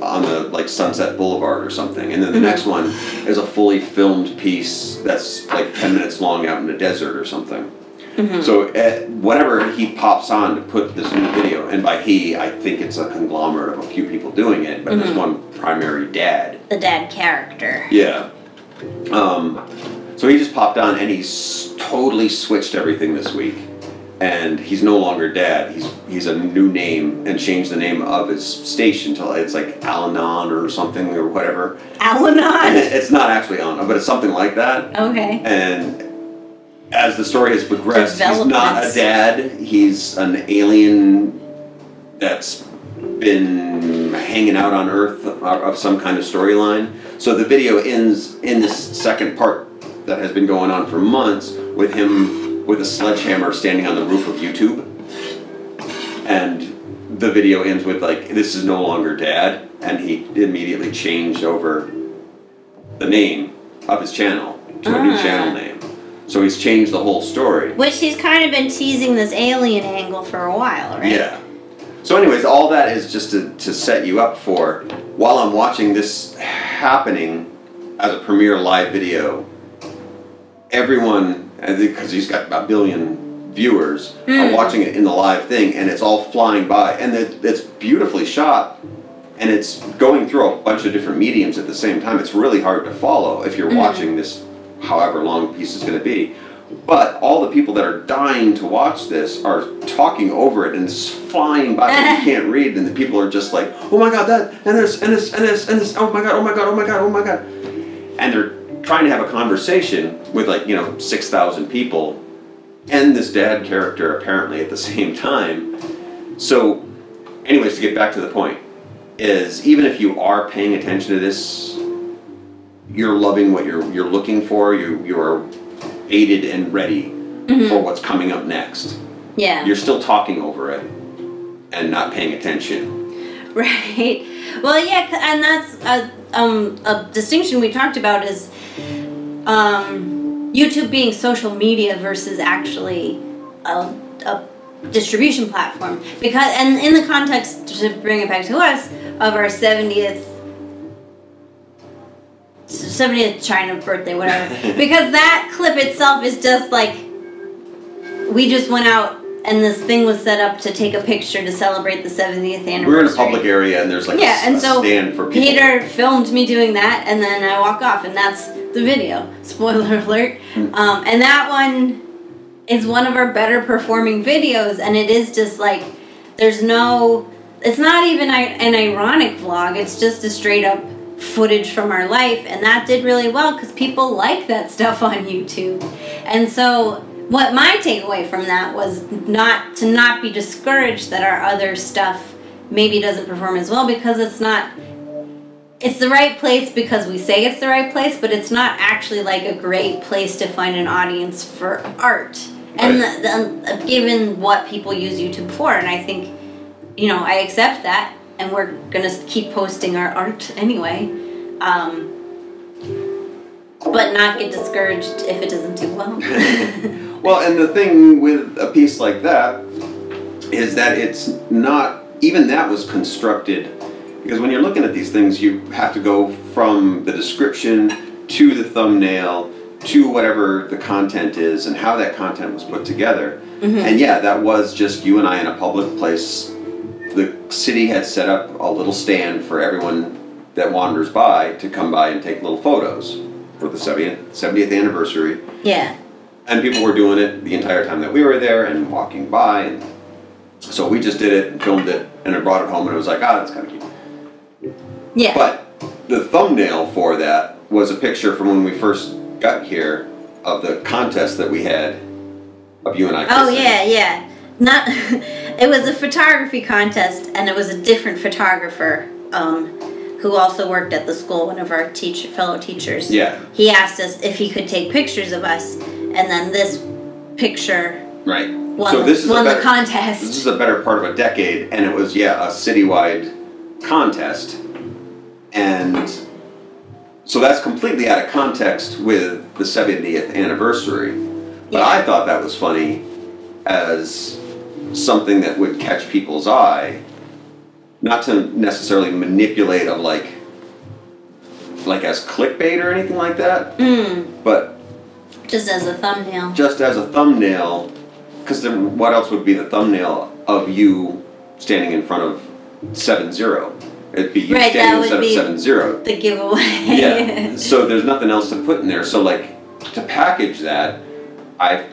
on the like Sunset Boulevard or something, and then the mm-hmm. next one is a fully filmed piece that's like ten minutes long out in the desert or something. Mm-hmm. So eh, uh, whenever he pops on to put this new video, and by he I think it's a conglomerate of a few people doing it, but there's mm-hmm. one primary dad. the dad character. Yeah. Um, so he just popped on and he's totally switched everything this week. And he's no longer dad. He's he's a new name and changed the name of his station to it's like Al-Anon or something or whatever. Al-Anon. it's not actually Al-Anon, but it's something like that. Okay. And as the story has progressed, he's not a dad. He's an alien that's been hanging out on Earth of of some kind of storyline. So the video ends in this second part that has been going on for months with him with a sledgehammer standing on the roof of YouTube. And the video ends with like, this is no longer dad. And he immediately changed over the name of his channel to a new Ah. channel name. So he's changed the whole story. Which he's kind of been teasing this alien angle for a while, right? Yeah. So, anyways, all that is just to, to set you up for while I'm watching this happening as a premiere live video, everyone, because he's got a billion viewers, are hmm. watching it in the live thing, and it's all flying by. And it, it's beautifully shot, and it's going through a bunch of different mediums at the same time. It's really hard to follow if you're hmm. watching this, however long piece is going to be. But all the people that are dying to watch this are talking over it and it's flying by and you can't read and the people are just like, oh my god, that and this and this and this and this, oh my god, oh my god, oh my god, oh my god. And they're trying to have a conversation with like, you know, six thousand people and this dad character apparently at the same time. So anyways, to get back to the point, is even if you are paying attention to this, you're loving what you're you're looking for, you you're aided and ready for what's coming up next. Yeah. You're still talking over it and not paying attention. Right. Well, yeah, and that's a, um, a distinction we talked about is um, YouTube being social media versus actually a, a distribution platform. Because, and in the context to bring it back to us of our seventieth. 70th China birthday, whatever. because that clip itself is just like we just went out and this thing was set up to take a picture to celebrate the 70th anniversary. We're in a public area and there's like yeah, a, and a so stand for people. Peter filmed me doing that, and then I walk off, and that's the video. Spoiler alert. Hmm. Um, and that one is one of our better performing videos, and it is just like there's no. It's not even an ironic vlog. It's just a straight up footage from our life, and that did really well because people like that stuff on YouTube, and so. What my takeaway from that was not to not be discouraged that our other stuff maybe doesn't perform as well because it's not it's the right place because we say it's the right place, but it's not actually like a great place to find an audience for art. And Right. the, the, given what people use YouTube for, and I think, you know, I accept that, and we're gonna keep posting our art anyway, um, but not get discouraged if it doesn't do well. Well, and the thing with a piece like that is that it's not even that was constructed because when you're looking at these things, you have to go from the description to the thumbnail to whatever the content is and how that content was put together. And yeah, that was just you and I in a public place. The city had set up a little stand for everyone that wanders by to come by and take little photos for the 70th, 70th anniversary yeah. and people were doing it the entire time that we were there and walking by and so we just did it and filmed it and I brought it home and it was like ah that's kind of cute Yeah. but the thumbnail for that was a picture from when we first got here of the contest that we had of you and I Kissing. oh yeah, yeah. Not it was a photography contest and it was a different photographer um, who also worked at the school one of our teacher fellow teachers Yeah. he asked us if he could take pictures of us and then this picture Right. won, so this is won a the better, contest This is a better part of a decade, and it was yeah a citywide contest, and so that's completely out of context with the 70th anniversary. But Yeah. I thought that was funny as something that would catch people's eye, not to necessarily manipulate of like like as clickbait or anything like that, mm, but just as a thumbnail just as a thumbnail, because then what else would be the thumbnail of you standing in front of seven zero? It'd be you Right, standing instead of seven zero. the giveaway Yeah. so there's nothing else to put in there. So like to package that, I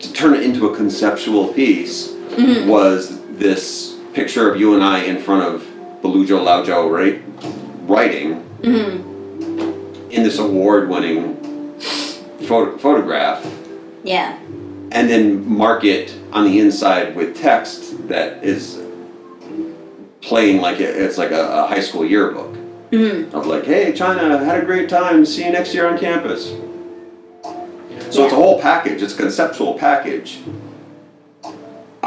to turn it into a conceptual piece Mm-hmm. was this picture of you and I in front of Belujo Laujo right, writing Mhm. in this award-winning photo- photograph yeah and then mark it on the inside with text that is playing like it- it's like a, a high school yearbook Mhm. of like, hey, China, had a great time. See you next year on campus. So it's a whole package. It's a conceptual package.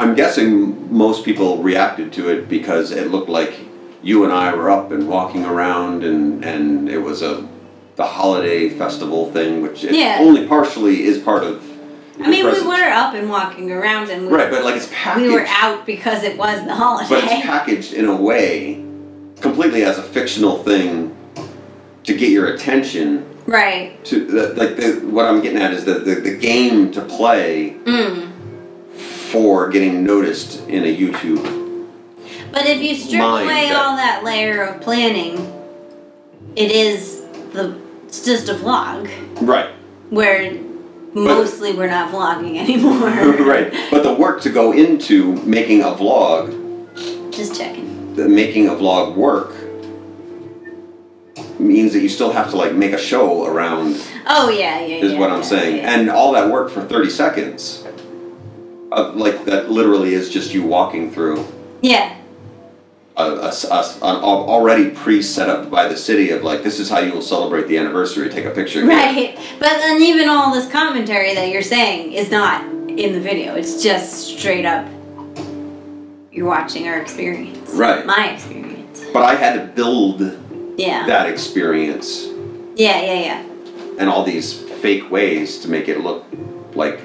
I'm guessing most people reacted to it because it looked like you and I were up and walking around, and and it was a the holiday festival thing, which it Yeah. only partially is part of. I mean, we were up and walking around, and we, Right, but like it's packaged. we were out because it was the holiday. But it's packaged in a way, completely as a fictional thing, to get your attention. right. To the, like the what I'm getting at is the, the the game to play Mm. For getting noticed in a YouTube. But if you strip Mind away that- all that layer of planning, it is the it's just a vlog Right. where mostly we're not vlogging anymore. right. But the work to go into making a vlog, Just checking. the making a vlog work, means that you still have to like make a show around Oh yeah, yeah. Yeah. Is yeah, what I'm yeah, saying. yeah. And all that work for 30 seconds, uh, like that literally is just you walking through yeah. a, a, a- an already pre-set up by the city of like, this is how you will celebrate the anniversary, take a picture. Right. But then even all this commentary that you're saying is not in the video. It's just straight up you're watching our experience. Right. My experience. But I had to build Yeah. that experience Yeah, yeah, yeah. and all these fake ways to make it look like,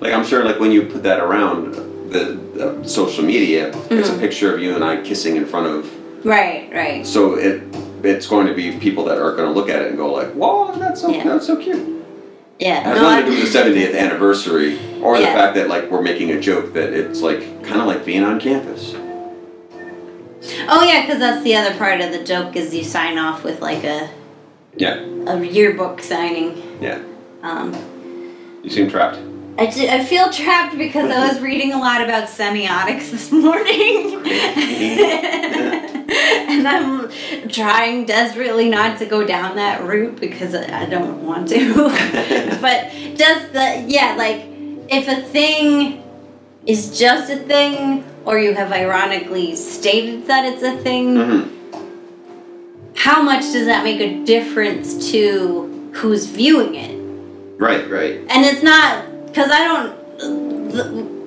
like I'm sure like when you put that around the, the social media, it's a Mm-hmm. picture of you and I kissing in front of Right, right. So it it's going to be people that are going to look at it and go like, "Whoa, that's so Yeah. that's so cute." It Yeah. has No, nothing to do with the 70th anniversary or the fact that like we're making a joke that it's like kind of like being on campus. Oh yeah, because that's the other part of the joke is you sign off with like a Yeah, a yearbook signing. yeah. Um, You seem trapped. I, I feel trapped because I was reading a lot about semiotics this morning. and I'm trying desperately not to go down that route because I don't want to. but does the, yeah, like if a thing is just a thing or you have ironically stated that it's a thing, Mhm. how much does that make a difference to who's viewing it? Right, right. and it's not because I don't. The,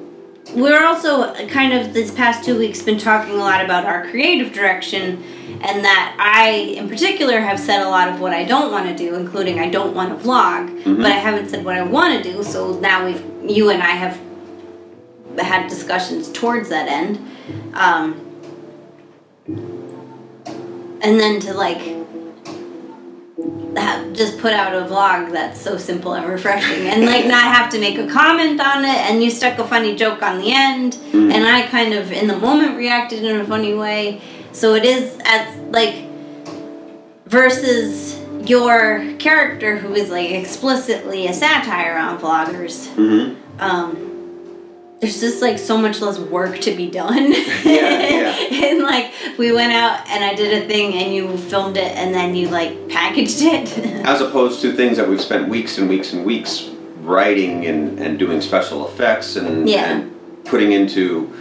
we're also kind of this past two weeks been talking a lot about our creative direction, and that I, in particular, have said a lot of what I don't want to do, including I don't want to vlog, but I haven't said what I want to do. So now we've you and I have had discussions towards that end, um, and then to like have just put out a vlog that's so simple and refreshing and like not have to make a comment on it and you stuck a funny joke on the end and I kind of in the moment reacted in a funny way so it is as like versus your character who is like explicitly a satire on vloggers Mhm. um there's just like so much less work to be done. yeah. like we went out and I did a thing and you filmed it and then you like packaged it. As opposed to things that we've spent weeks and weeks and weeks writing and, and doing special effects and, Yeah. and putting into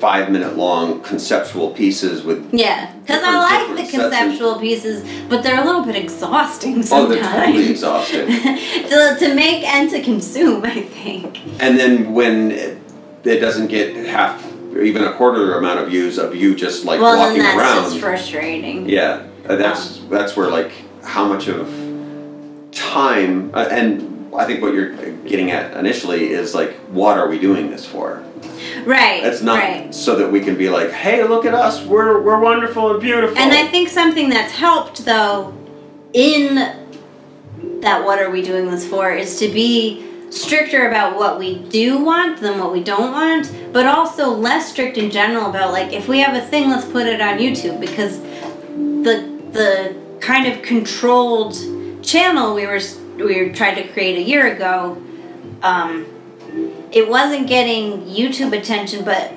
five minute long conceptual pieces with Yeah, because I like the sets and- conceptual pieces, but they're a little bit exhausting sometimes. oh they're totally exhausting to, to make and to consume, I think. and then when it, it doesn't get half or even a quarter amount of views of you just like well, walking then that's around just frustrating. Yeah, uh, that's that's where like how much of time uh, and I think what you're getting at initially is like what are we doing this for? Right. It's not Right. so that we can be like, hey, look at us, we're we're wonderful and beautiful. And I think something that's helped though in that what are we doing this for is to be stricter about what we do want than what we don't want, but also less strict in general about like if we have a thing let's put it on YouTube because the the kind of controlled channel we were we were trying to create a year ago um it wasn't getting YouTube attention but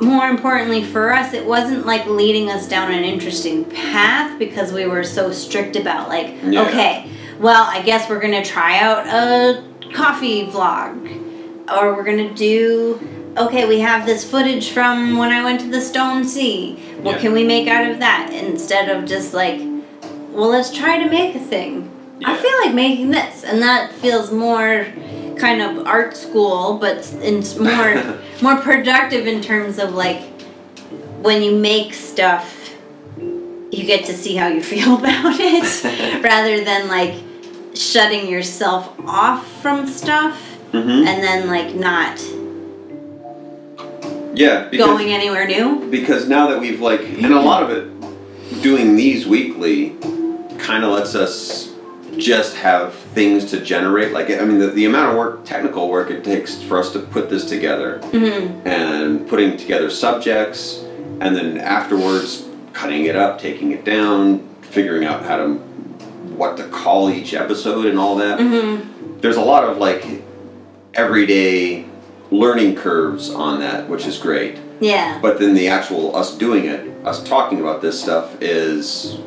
more importantly for us it wasn't like leading us down an interesting path because we were so strict about like Yeah. okay well i guess we're gonna try out a coffee vlog. Or we're gonna do okay we have this footage from when i went to the stone sea. What Yeah. can we make out of that? Instead of just like well let's try to make a thing. I feel like making this and that feels more kind of art school but it's more more productive in terms of like when you make stuff you get to see how you feel about it rather than like shutting yourself off from stuff Mhm. and then like not yeah, because, going anywhere new because now that we've like and a lot of it doing these weekly kind of lets us just have things to generate like i mean the, the amount of work technical work it takes for us to put this together mm-hmm. and putting together subjects and then afterwards cutting it up taking it down figuring out how to what to call each episode and all that Mm-hmm. there's a lot of like everyday learning curves on that which is great yeah but then the actual us doing it us talking about this stuff is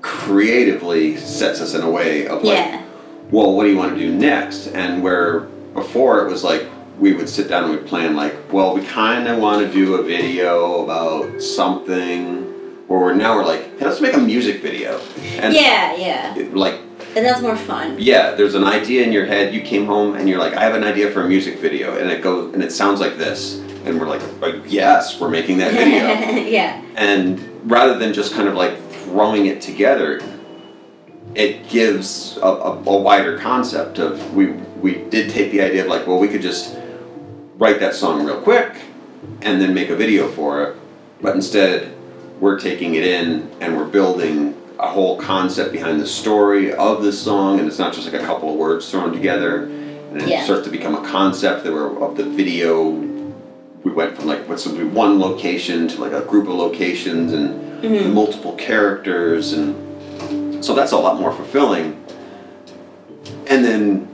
creatively sets us in a way of like yeah well, what do you want to do next? And where before it was like we would sit down and we'd plan like, well, we kind of want to do a video about something. Or we're now we're like, hey, let's make a music video. And yeah yeah it- like, and that's more fun yeah, there's an idea in your head. You came home and you're like, I have an idea for a music video, and it goes and it sounds like this. And we're like, "Uh, yes, we're making that video. yeah and rather than just kind of like throwing it together it gives a, a, a wider concept of we we did take the idea of like well we could just write that song real quick and then make a video for it but instead we're taking it in and we're building a whole concept behind the story of the song and it's not just like a couple of words thrown together and it Yeah. starts to become a concept that we're of the video we went from like what's be one location to like a group of locations and Mm-hmm. multiple characters and so that's a lot more fulfilling and then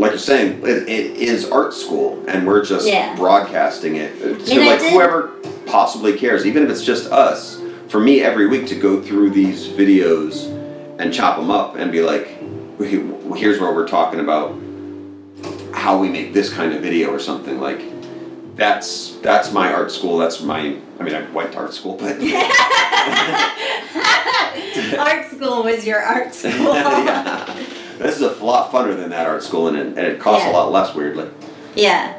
like you're saying it, it is art school and we're just Yeah. broadcasting it uh, to And like whoever possibly cares even if it's just us for me every week to go through these videos and chop them up and be like here's where we're talking about how we make this kind of video or something like that's that's my art school that's my i mean i went to art school but art school was your art school yeah. This is a lot funner than that art school, and it, and it costs Yeah. a lot less. Weirdly, Yeah.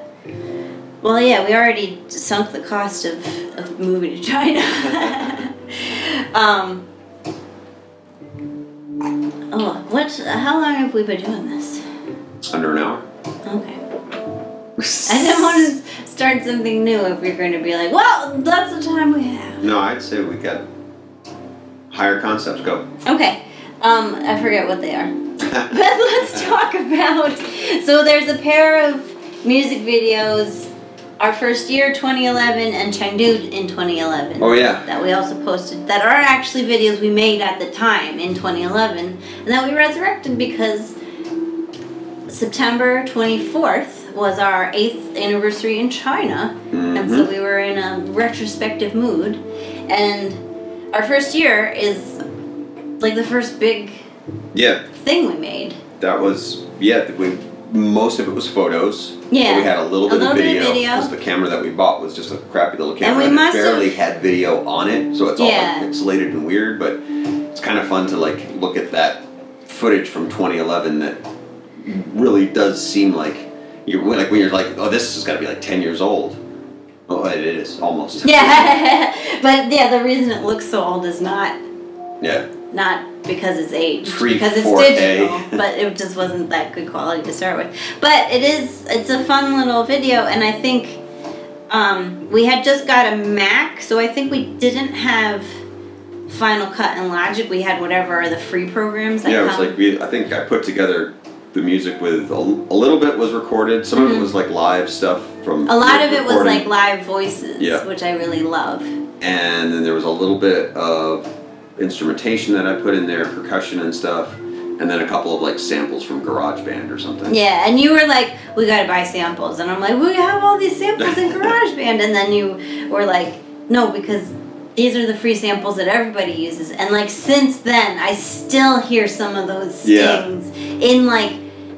Well, yeah, we already sunk the cost of, of moving to China. um. Oh, what? How long have we been doing this? under an hour. Okay. I didn't want to start something new if we're going to be like, well, that's the time we have. No, I'd say we got higher concepts. Go. Okay. Um, I forget what they are. But let's talk about. So there's a pair of music videos. Our first year, 2011, and Chengdu in 2011. Oh yeah. That we also posted. That are actually videos we made at the time in 2011, and that we resurrected because September 24th was our eighth anniversary in China, and so we were in a retrospective mood. And our first year is like the first big Yeah, thing we made. that was yeah. We most of it was photos. Yeah. We had a little A bit little of bit of video video. because the camera that we bought was just a crappy little camera. And we and barely have- had video on it, so it's all Yeah. like pixelated and weird. But it's kind of fun to like look at that footage from 2011 that really does seem like you're like when you're like, oh, this has got to be like 10 years old. Oh, it is almost. Yeah, but yeah, the reason it looks so old is not Yeah. Not because it's aged, Pre- because it's 4K. digital, but it just wasn't that good quality to start with. But it is, it's a fun little video, and I think um, we had just got a Mac, so I think we didn't have Final Cut and Logic. We had whatever the free programs that Yeah, it was like we. I think I put together the music with a, a little bit was recorded. Some of it was like live stuff from. Mm-hmm. a lot of it was like live voices, Yeah. which I really love. and then there was a little bit of instrumentation that I put in there, percussion and stuff, and then a couple of like samples from GarageBand or something. Yeah, and you were like, "We gotta buy samples," and I'm like, "We have all these samples in GarageBand," and then you were like, "No, because these are the free samples that everybody uses." And like since then, I still hear some of those Yeah. in like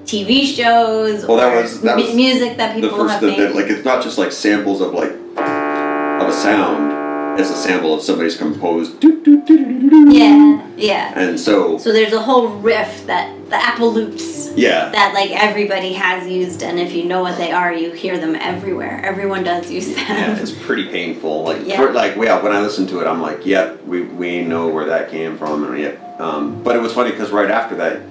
TV shows Well, that was- that was music that The people first have the, made. the, like it's not just like samples of like of a sound. It's a sample of somebody's composed. doo, doo, doo, doo, doo, doo. yeah, yeah. And so So there's a whole riff that the Apple loops yeah, that like everybody has used, and if you know what they are, you hear them everywhere. Everyone does use them. Yeah, it's pretty painful. Like, Yeah. for, like, yeah, when I listen to it, I'm like, yep, we, we know where that came from, and yep. Um, but it was funny because right after that,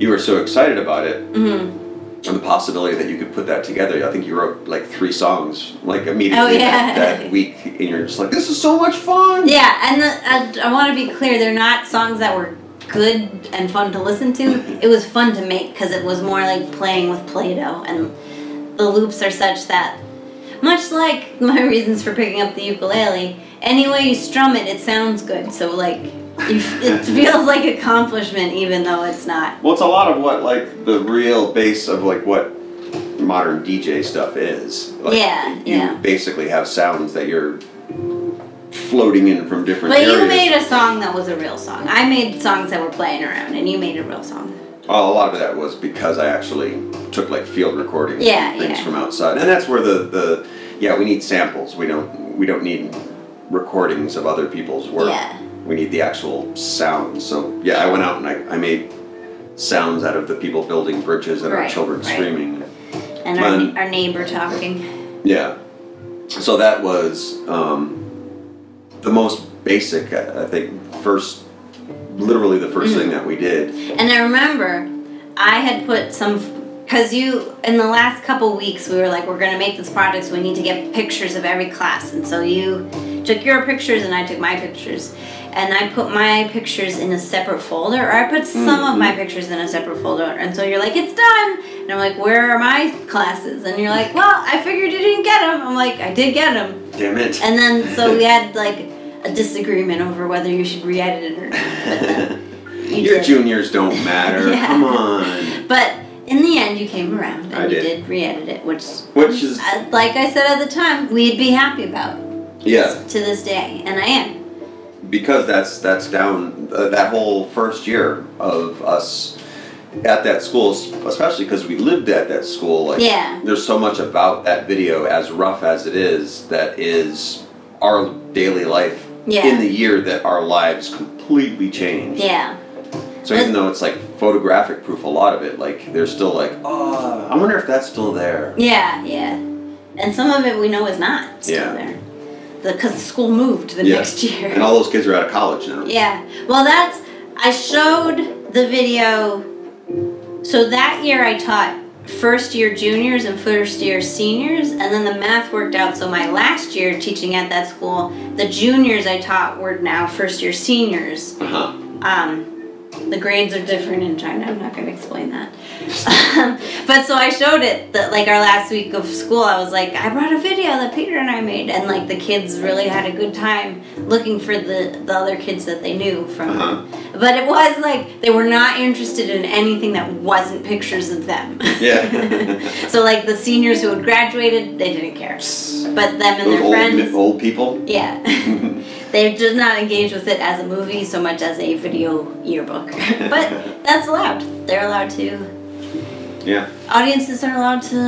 you were so excited about it, Mhm. And the possibility that you could put that together. I think you wrote like three songs, like immediately Oh, yeah. that, that week, and you're just like, this is so much fun. Yeah, and the, uh, I, I want to be clear, they're not songs that were good and fun to listen to. It was fun to make because it was more like playing with Play Doh, and the loops are such that, much like my reasons for picking up the ukulele, any way you strum it, it sounds good. So, like, it feels like accomplishment even though it's not. Well, it's a lot of what like the real base of like what modern DJ stuff is. Like, Yeah, you yeah. basically have sounds that you're floating in from different But areas. you made a song that was a real song. I made songs that were playing around, and you made a real song. Well, a lot of that was because I actually took like field recordings Yeah, things yeah. from outside, and that's where the the yeah we need samples. We don't we don't need recordings of other people's work. Yeah. We need the actual sounds. So yeah, I went out and I, I made sounds out of the people building bridges and our children right. screaming. And our, our neighbor talking. Yeah. So that was um, the most basic, I I think, first, literally the 1st Mm. thing that we did. And I remember I had put some, because you, in the last couple weeks, we were like, we're going to make this project, so we need to get pictures of every class. And so you took your pictures and I took my pictures. And I put my pictures in a separate folder, or I put some of my mm-hmm. pictures in a separate folder. And so you're like, it's done. And I'm like, where are my classes? And you're like, well, I figured you didn't get them. I'm like, I did get them. Damn it. And then so we had like a disagreement over whether you should re-edit it or not. You Your did. juniors don't matter. Yeah. Come on. But in the end, you came around and I you did. did re-edit it, which, Which is- like I said at the time, we'd be happy about Yeah, to this day, and I am. Because that's that's down uh, that whole first year of us at that school, especially because we lived at that school. Like, Yeah. there's so much about that video, as rough as it is, that is our daily life Yeah. in the year that our lives completely changed. Yeah, So even though it's like photographic proof, a lot of it, like there's still like, oh, I wonder if that's still there. yeah, yeah. And some of it we know is not still Yeah. there, because the, school moved the Yeah. next year. And all those kids are out of college now. Yeah. Well, that's I showed the video. So that year I taught first year juniors and first year seniors, and then the math worked out. So my last year teaching at that school, the juniors I taught were now first year seniors. Uh huh. Um, the grades are different in China. I'm not going to explain that. Um, but so I showed it that like our last week of school, I was like, I brought a video that Peter and I made, and like the kids really had a good time looking for the the other kids that they knew from. Uh-huh. But it was like they were not interested in anything that wasn't pictures of them. Yeah. so like the seniors who had graduated, they didn't care. But them and Those their old, friends, old people. yeah. they did not engage with it as a movie so much as a video yearbook. but that's allowed. They're allowed to Yeah. audiences are allowed to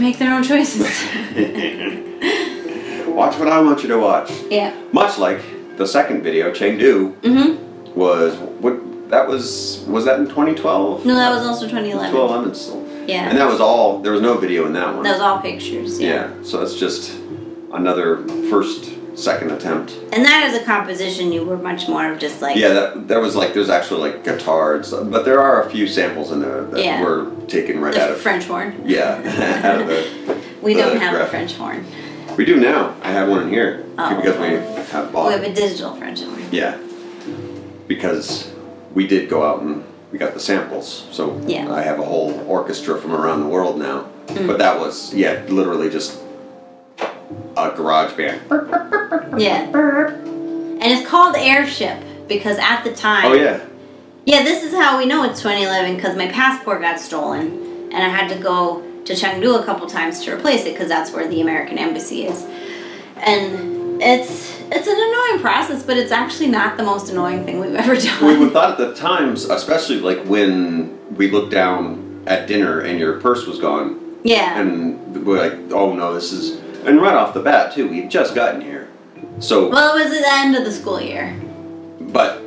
make their own choices. Watch what I want you to watch. yeah. Much like the second video, Chengdu, Mm-hmm. was what that was was that in 2012? No, that was also 2011. 2011 still. Yeah. And that was all. There was no video in that one. That was all pictures. Yeah. yeah. So that's just another first, second attempt. And that as a composition, you were much more of just like. Yeah, that there was like there's actually like guitar and stuff, but there are a few samples in there that Yeah. were taken right The out of French horn. yeah out of the. We the don't have a. French horn. We do now. I have one in here Oh. because we have bought. We have a digital French horn. Yeah. Because we did go out and we got the samples. So Yeah. I have a whole orchestra from around the world now. Mm. But that was, yeah, literally just a GarageBand. Yeah. And it's called Airship because at the time. Oh, yeah. Yeah, this is how we know it's 2011 because my passport got stolen and I had to go to Chengdu a couple times to replace it because that's where the American embassy is. And it's it's an annoying process, but it's actually not the most annoying thing we've ever done. We would thought at the times, especially like when we looked down at dinner and your purse was gone, yeah. and we're like, oh no, this is. And right off the bat, too, we had just gotten here. So, well, it was at the end of the school year. but.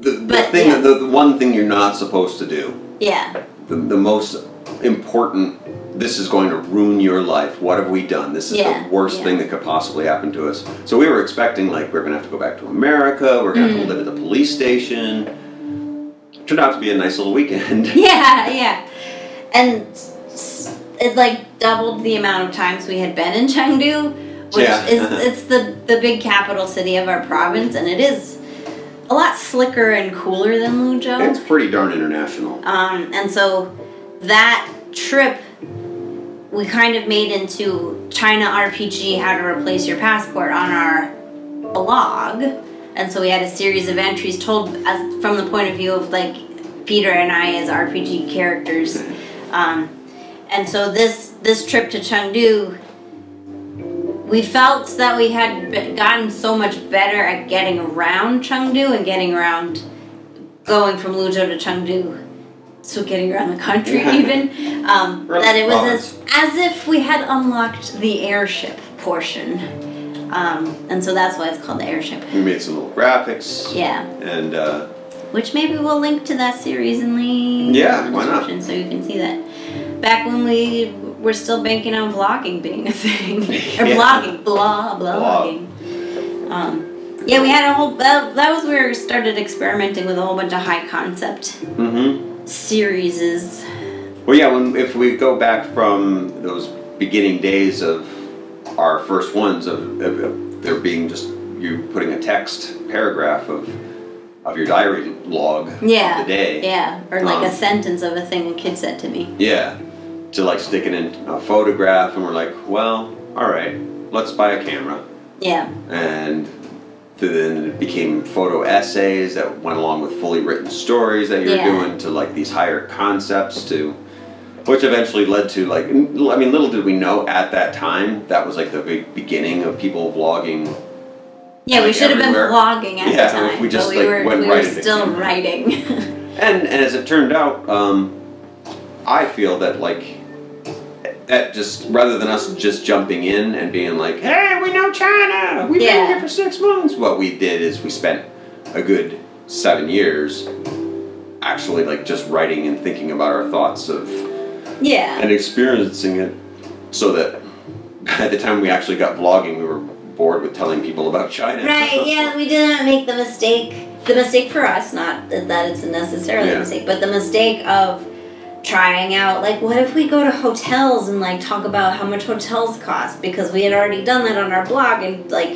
The, the But, thing, yeah. the, the one thing you're not supposed to do Yeah. the, the most important this is going to ruin your life what have we done this is Yeah, the worst yeah. thing that could possibly happen to us so we were expecting like we're going to have to go back to america we're going to Mm. have to live at the police station turned out to be a nice little weekend Yeah, yeah. And it like doubled the amount of times we had been in Chengdu, which Yeah. is it's the the big capital city of our province, and it is a lot slicker and cooler than Luzhou. it's pretty darn international Um, and so that trip we kind of made into China RPG How to Replace Your Passport on our blog. And so we had a series of entries told as from the point of view of like Peter and I as RPG characters. Um, and so this this trip to Chengdu we felt that we had gotten so much better at getting around Chengdu and getting around going from Luzhou to Chengdu, so getting around the country even, um, that it was as, as if we had unlocked the airship portion. Um, and so that's why it's called the airship. we made some little graphics Yeah, and uh, which maybe we'll link to that series in the Yeah, why not? description so you can see that. Back when we were still banking on vlogging being a thing, or Yeah. blogging, blah, Blog. blogging. Um, yeah, we had a whole. That, that was where we started experimenting with a whole bunch of high concept mm-hmm. series. Well, yeah. When if we go back from those beginning days of our first ones of, of, of there being just you putting a text paragraph of of your diary log Yeah. of the day. Yeah, or like Um, a sentence of a thing a kid said to me. Yeah. To like stick it in a photograph, and we're like, well, all right, let's buy a camera, Yeah, and then it became photo essays that went along with fully written stories that you're Yeah. doing to like these higher concepts to which eventually led to like i mean little did we know at that time that was like the big beginning of people vlogging yeah. we Like should have been vlogging at Yeah, the time, we just, but we like, were we right were still writing. and and as it turned out um i feel that like that just rather than us just jumping in and being like hey we know china we've Yeah. been here for six months what we did is we spent a good seven years actually like just writing and thinking about our thoughts of yeah, and experiencing it so that at the time we actually got vlogging we were bored with telling people about china Right, yeah, we didn't make the mistake. The mistake for us, not that, that it's necessarily Yeah. a mistake, but the mistake of trying out, like, what if we go to hotels and, like, talk about how much hotels cost? Because we had already done that on our blog and, like,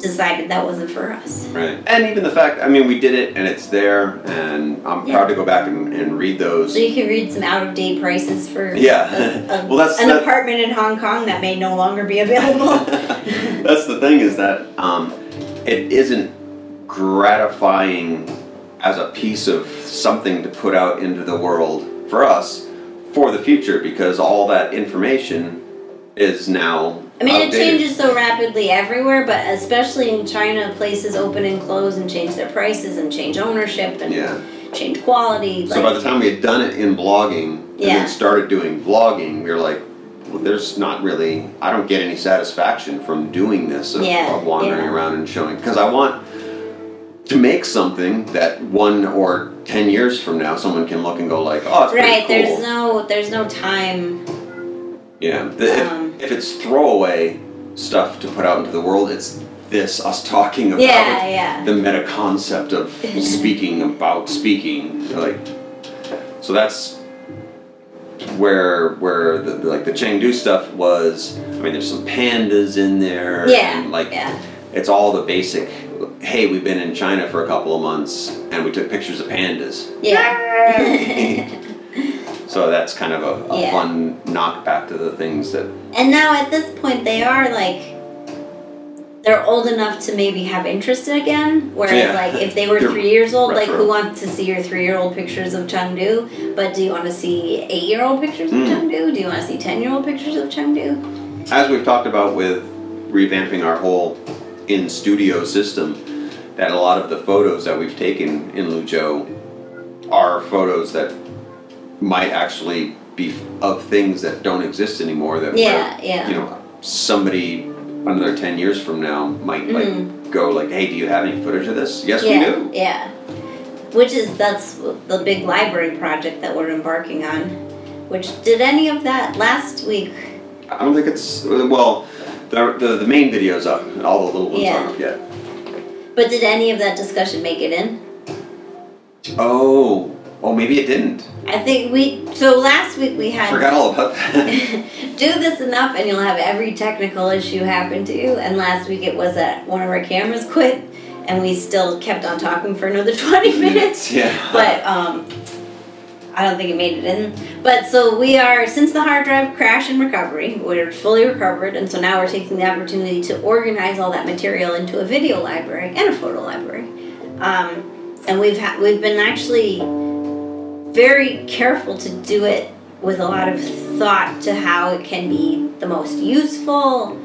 decided that wasn't for us. Right. And even the fact, I mean, we did it and it's there, and I'm Yeah. proud to go back and, and read those. So you can read some out of date prices for Yeah. a- a- Well, that's- an that- apartment in Hong Kong that may no longer be available. That's the thing is that um, it isn't gratifying as a piece of something to put out into the world for us for the future because all that information is now. I mean, it changes so rapidly everywhere, but especially in China, places open and close and change their prices and change ownership, and Yeah. change quality. So by the time we had done it in blogging and Yeah. then started doing vlogging, we were like, well, there's not really, I don't get any satisfaction from doing this of, Yeah, of wandering around and showing. Because I want to make something that one or ten years from now someone can look and go like, oh, it's right, cool. there's no there's no time. Yeah, the, Um, if, if it's throwaway stuff to put out into the world, it's this us talking about Yeah, yeah. the meta concept of speaking about speaking. Like, so that's where where the, the- like the Chengdu stuff was. I mean, there's some pandas in there. Yeah, and, like yeah. it's all the basic. Hey, we've been in China for a couple of months and we took pictures of pandas. Yeah. So that's kind of a, a Yeah. fun knockback to the things that And now at this point, they are like, they're old enough to maybe have interest again. Whereas, Yeah. like, if they were They're three years old, like, who wants to see your three year old pictures of Chengdu? But do you want to see eight year old pictures of Mm. Chengdu? Do you want to see 10 year old pictures of Chengdu? as we've talked about with revamping our whole in studio system, that a lot of the photos that we've taken in Luzhou are photos that might actually be of things that don't exist anymore. That Yeah, yeah. you know somebody another ten years from now might like go like, hey, do you have any footage of this? Yes, Mm. yeah, we do. Yeah. Which is, that's the big library project that we're embarking on. Which, did any of that last week? I don't think it's well. The, the, the main video's up. All the little ones Yeah. aren't up yet. But did any of that discussion make it in? Oh, oh, maybe it didn't. I think we, so last week we had. Forgot all about that. do this enough and you'll have every technical issue happen to you. And last week it was that one of our cameras quit and we still kept on talking for another 20 minutes. yeah. But um, I don't think it made it in. But so we are, since the hard drive crash and recovery, we're fully recovered. And so now we're taking the opportunity to organize all that material into a video library and a photo library. Um, and we've ha- we've been actually very careful to do it with a lot of thought to how it can be the most useful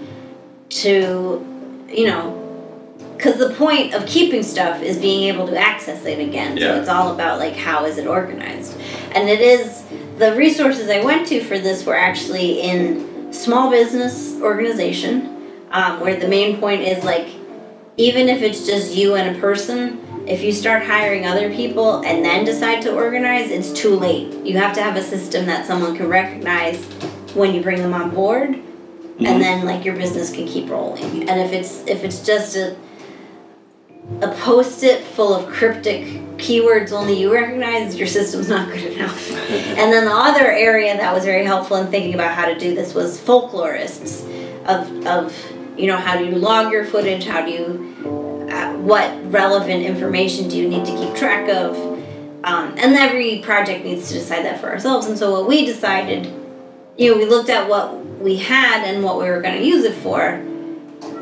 to you know because the point of keeping stuff is being able to access it again. Yeah. so it's all about like how is it organized? And it is the resources i went to for this were actually in small business organization um, where the main point is like even if it's just you and a person if you start hiring other people and then decide to organize it's too late. You have to have a system that someone can recognize when you bring them on board and then like your business can keep rolling. And if it's if it's just a a post-it full of cryptic keywords only you recognize your system's not good enough. And then the other area that was very helpful in thinking about how to do this was folklorists of of you know how do you log your footage? How do you uh, what relevant information do you need to keep track of? Um, and every project needs to decide that for ourselves. And so what we decided you know we looked at what we had and what we were going to use it for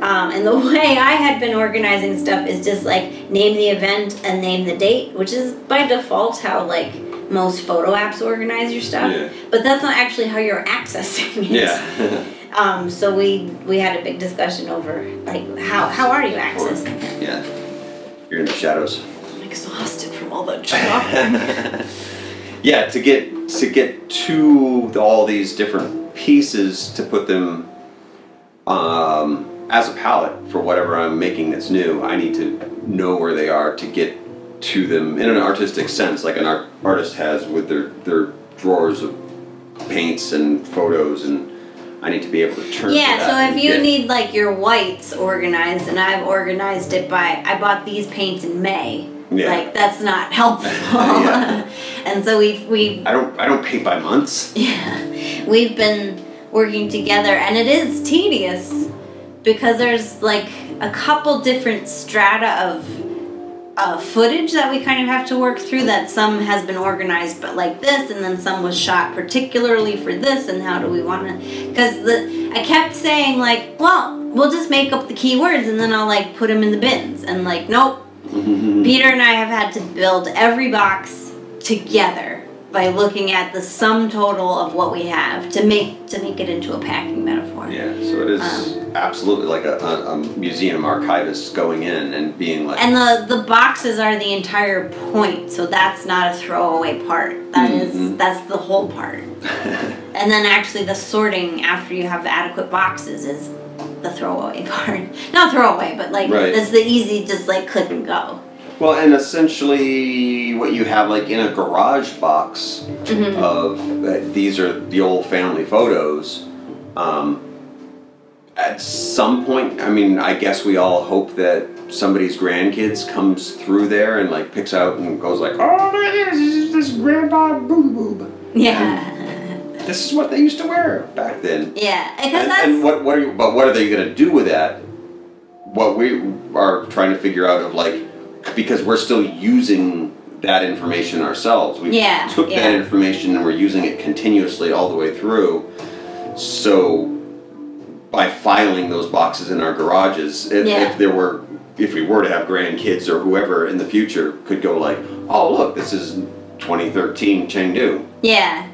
um, and the way I had been organizing stuff is just like name the event and name the date, which is by default how like most photo apps organize your stuff. Yeah. But that's not actually how you're accessing it. yeah. Um, so we we had a big discussion over like how how are you accessing it? yeah. You're in the shadows. I'm exhausted from all the chopping. Yeah, to get to get to all these different pieces to put them um, as a palette for whatever I'm making that's new, I need to know where they are to get to them in an artistic sense, like an art, artist has with their their drawers of paints and photos, and I need to be able to turn. yeah, so if you get- need like your whites organized, and I've organized it by I bought these paints in May. Yeah. Like that's not helpful. Yeah. and so we've we I don't I don't paint by months. Yeah, we've been working together, and it is tedious because there's like a couple different strata of uh, footage that we kind of have to work through. That some has been organized, but like this, and then some was shot particularly for this. And how do we want to? Because the I kept saying like, well, we'll just make up the keywords, and then I'll like put them in the bins, and like, nope. Peter and I have had to build every box together by looking at the sum total of what we have to make to make it into a packing metaphor. Yeah, so it is Um, absolutely like a, a, a museum archivist going in and being like, And the the boxes are the entire point, so that's not a throwaway part. That is Mhm. that's the whole part. and then actually the sorting after you have adequate boxes is the throwaway part. Not throwaway, but like Right. that's the easy just like click and go. Well, and essentially what you have like in a garage box Mm-hmm. of uh, these are the old family photos. Um, at some point, I mean, I guess we all hope that somebody's grandkids comes through there and like picks out and goes like, oh look at this, this is this grandpa boob boob. Yeah. This is what they used to wear back then. Yeah. Because And, that's and what what are you, but what are they going to do with that? What we are trying to figure out of like because we're still using that information ourselves. We Yeah, took yeah. that information and we're using it continuously all the way through. So by filing those boxes in our garages, if, Yeah. if there were if we were to have grandkids or whoever in the future could go like, oh look, this is 2013 Chengdu. Yeah.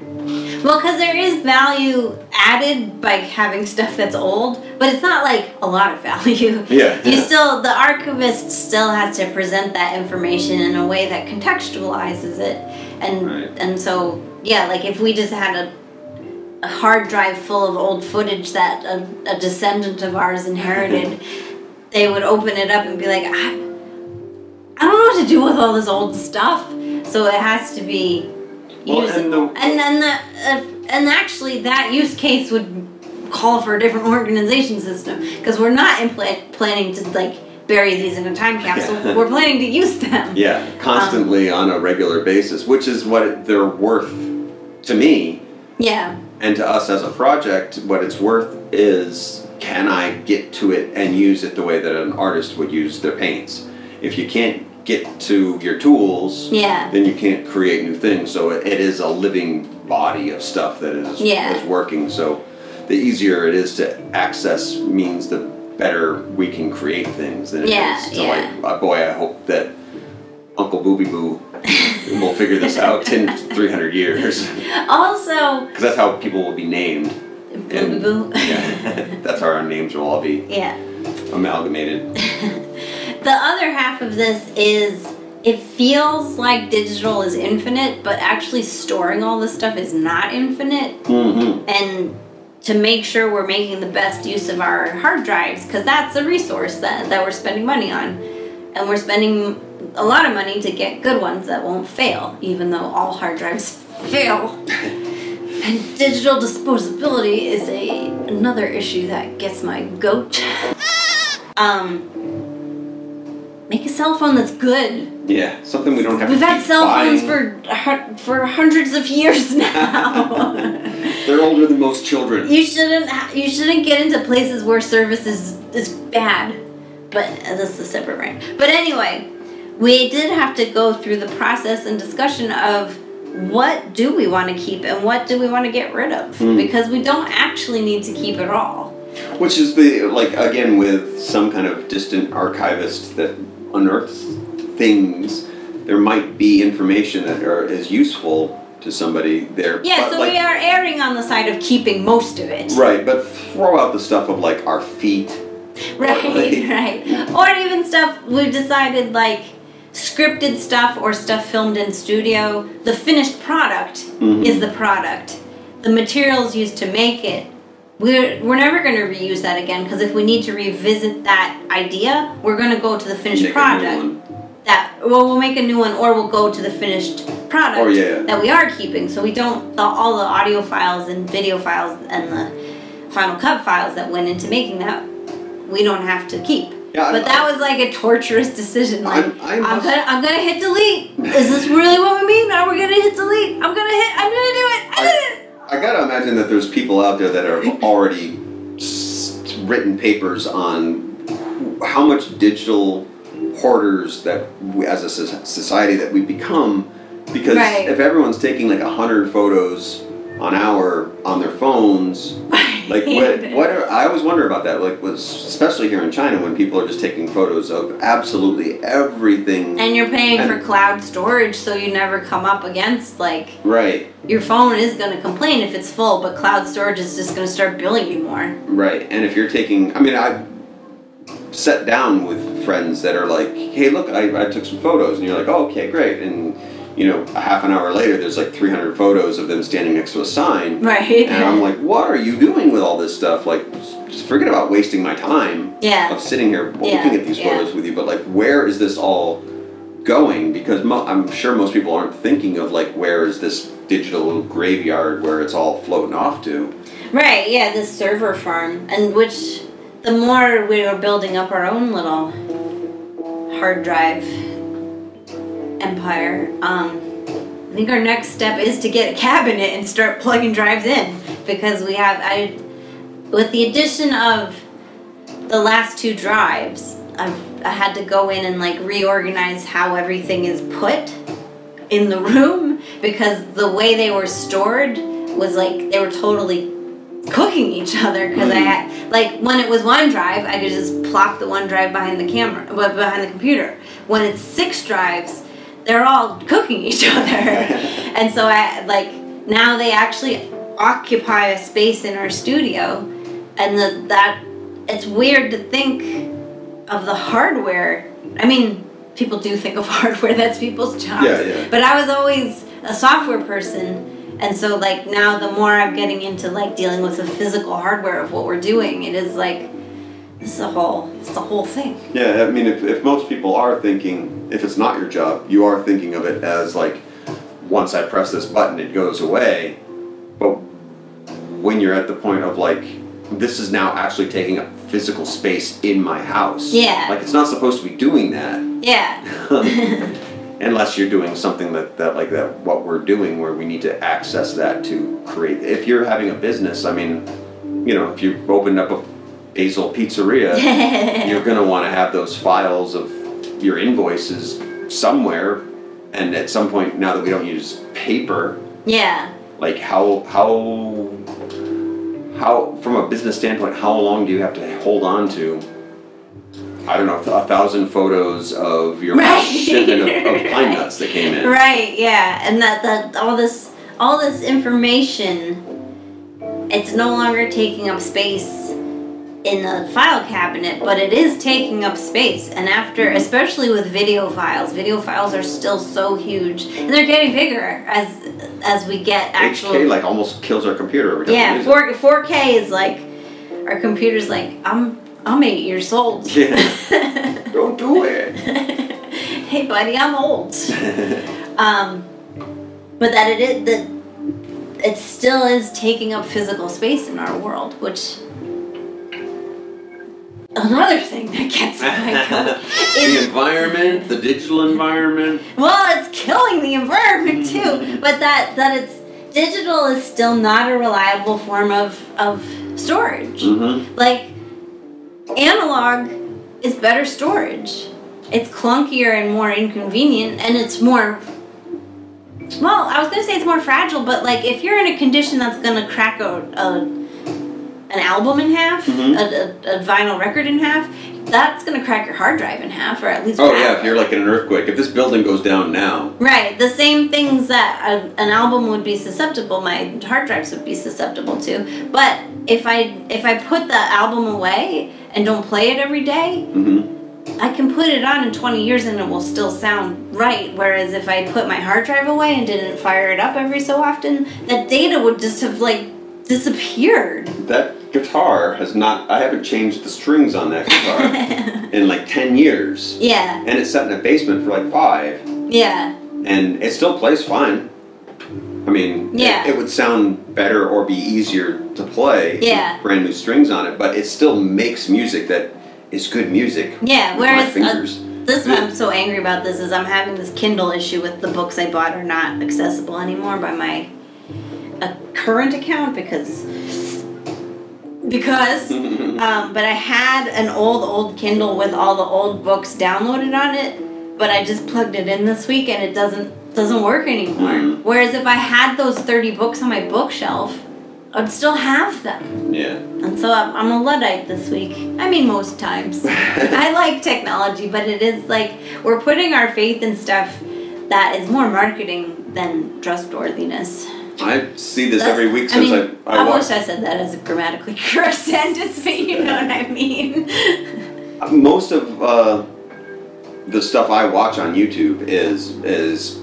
Well, because there is value added by having stuff that's old, but it's not like a lot of value. Yeah, You yeah. still, the archivist still has to present that information in a way that contextualizes it, and Right. and so yeah, like if we just had a a hard drive full of old footage that a, a descendant of ours inherited, they would open it up and be like, I, I don't know what to do with all this old stuff. So it has to be Well, used. and the- and then the uh, and actually that use case would call for a different organization system because we're not impla- planning to like bury these in a time capsule. we're planning to use them. Yeah, constantly on a regular basis, which is what they're worth to me Yeah. and to us as a project. What it's worth is can I get to it and use it the way that an artist would use their paints? If you can't get to your tools, Yeah. then you can't create new things. So it, it is a living body of stuff that is, Yeah. is working. So the easier it is to access means the better we can create things than it is Yeah, to yeah. like uh, boy I hope that Uncle Booby Boo will figure this out in 300 years Also, because that's how people will be named. boo And- boo. Yeah, that's how our names will all be yeah. amalgamated. The other half of this is it feels like digital is infinite, but actually storing all this stuff is not infinite. Mm-hmm. And to make sure we're making the best use of our hard drives, because that's a resource that, that we're spending money on. And we're spending a lot of money to get good ones that won't fail, even though all hard drives fail. and digital disposability is a another issue that gets my goat. Um, make a cell phone that's good. Yeah, something we don't have We've had cell phones buying. for for hundreds of years now. They're older than most children. you shouldn't you shouldn't get into places where service is is bad. But uh, this is a separate rant. But anyway, we did have to go through the process and discussion of what do we want to keep and what do we want to get rid of Hmm. because we don't actually need to keep it all. Which is the like again with some kind of distant archivist that unearths things, there might be information that are, is useful to somebody there. Yeah, so like, we are erring on the side of keeping most of it. Right, but throw out the stuff of like our feet. Right, Right. right. Or even stuff we've decided like scripted stuff or stuff filmed in studio. The finished product Mhm. is the product. The materials used to make it. We're, we're never going to reuse that again because if we need to revisit that idea, we're going to go to the finished Make a product. That well, we'll make a new one, or we'll go to the finished product Oh, yeah. that we are keeping. So we don't the, all the audio files and video files and the Final Cut files that went into making that we don't have to keep. Yeah, but I'm- that was like a torturous decision. Like I'm- I I'm, gonna I'm gonna hit delete. Is this really what we mean? Are we gonna hit delete? I'm gonna hit. I'm gonna do it. I did it. I gotta imagine that there's people out there that have already written papers on how much digital hoarders that we, as a society that we become because Right. if everyone's taking like a hundred photos on our on their phones. Like what? What? Are, I always wonder about that. Like, was especially here in China when people are just taking photos of absolutely everything. And you're paying for cloud storage, so you never come up against like Right. your phone is gonna complain if it's full, but cloud storage is just gonna start billing you more. Right. And if you're taking, I mean, I've sat down with friends that are like, "Hey, look, I, I took some photos," and you're like, "Oh, okay, great." And you know, a half an hour later, there's like 300 photos of them standing next to a sign. Right. And I'm like, what are you doing with all this stuff? Like, just forget about wasting my time Yeah. of sitting here looking at these yeah. photos with you. But like, where is this all going? Because mo- I'm sure most people aren't thinking of like, where is this digital graveyard where it's all floating off to? Right, yeah, this server farm. And which, the more we were building up our own little hard drive empire, um, I think our next step is to get a cabinet and start plugging drives in. Because we have, I, with the addition of the last two drives, I've, I had to go in and like reorganize how everything is put in the room because the way they were stored was like they were totally cooking each other because I had like when it was one drive I could just plop the one drive behind the camera behind the computer when it's six drives they're all cooking each other. And so I like now they actually occupy a space in our studio. And the, that it's weird to think of the hardware. I mean people do think of hardware that's people's jobs. Yeah, yeah. but I was always a software person. And so like now the more I'm getting into like dealing with the physical hardware of what we're doing, it is like it's the whole it's the whole thing. Yeah, I mean, if, if most people are thinking, if it's not your job, you are thinking of it as like, once I press this button, it goes away. But when you're at the point of like, this is now actually taking up physical space in my house. Yeah. Like, it's not supposed to be doing that. Yeah. unless you're doing something that, that like that what we're doing where we need to access that to create if you're having a business i mean you know if you opened up a basil pizzeria you're going to want to have those files of your invoices somewhere and at some point now that we don't use paper yeah. like how how how from a business standpoint how long do you have to hold on to I don't know, a thousand photos of your Right. shipment of, of pine nuts that came in. Right, yeah. And that that all this all this information it's no longer taking up space in the file cabinet, but it is taking up space. And after especially with video files, video files are still so huge. And they're getting bigger as as we get actual HK like almost kills our computer every time Yeah, four four K is like our computer's like I'm I'm eight years old. Yeah. Don't do it. hey buddy, I'm old. um, but that it is that it still is taking up physical space in our world, which another thing that gets my goat the environment, the digital environment. well, it's killing the environment too. But that that it's digital is still not a reliable form of of storage. Mm-hmm. Like analog is better storage. It's clunkier and more inconvenient, and it's more. Well, I was gonna say it's more fragile, but like if you're in a condition that's gonna crack a, a an album in half, Mhm. a, a, a vinyl record in half, that's gonna crack your hard drive in half, or at least. Oh yeah, if you're like in an earthquake, if this building goes down now, Right, the same things that a, an album would be susceptible, my hard drives would be susceptible to. But if I if I put the album away and don't play it every day, mm-hmm. I can put it on in 20 years and it will still sound right. Whereas if I put my hard drive away and didn't fire it up every so often, that data would just have like disappeared. that guitar has not. I haven't changed the strings on that guitar in like ten years, Yeah, and it's set in a basement for like five. yeah, and it still plays fine. I mean, Yeah. it, would sound better or be easier to play Yeah. with brand new strings on it, but it still makes music that is good music. yeah. Whereas uh, fingers. this is why I'm so angry about this is I'm having this Kindle issue with the books I bought are not accessible anymore by my uh, current account because because um, but I had an old old Kindle with all the old books downloaded on it, but I just plugged it in this week and it doesn't doesn't work anymore. Mhm. Whereas if I had those 30 books on my bookshelf, I'd still have them. Yeah. And so I'm, I'm a Luddite this week. I mean, most times. I like technology, but it is like we're putting our faith in stuff that is more marketing than trustworthiness. I see this That- every week I since mean, I, I, I wish I said that as a grammatically correct sentence, but you know what I mean. Most of uh, the stuff I watch on YouTube is is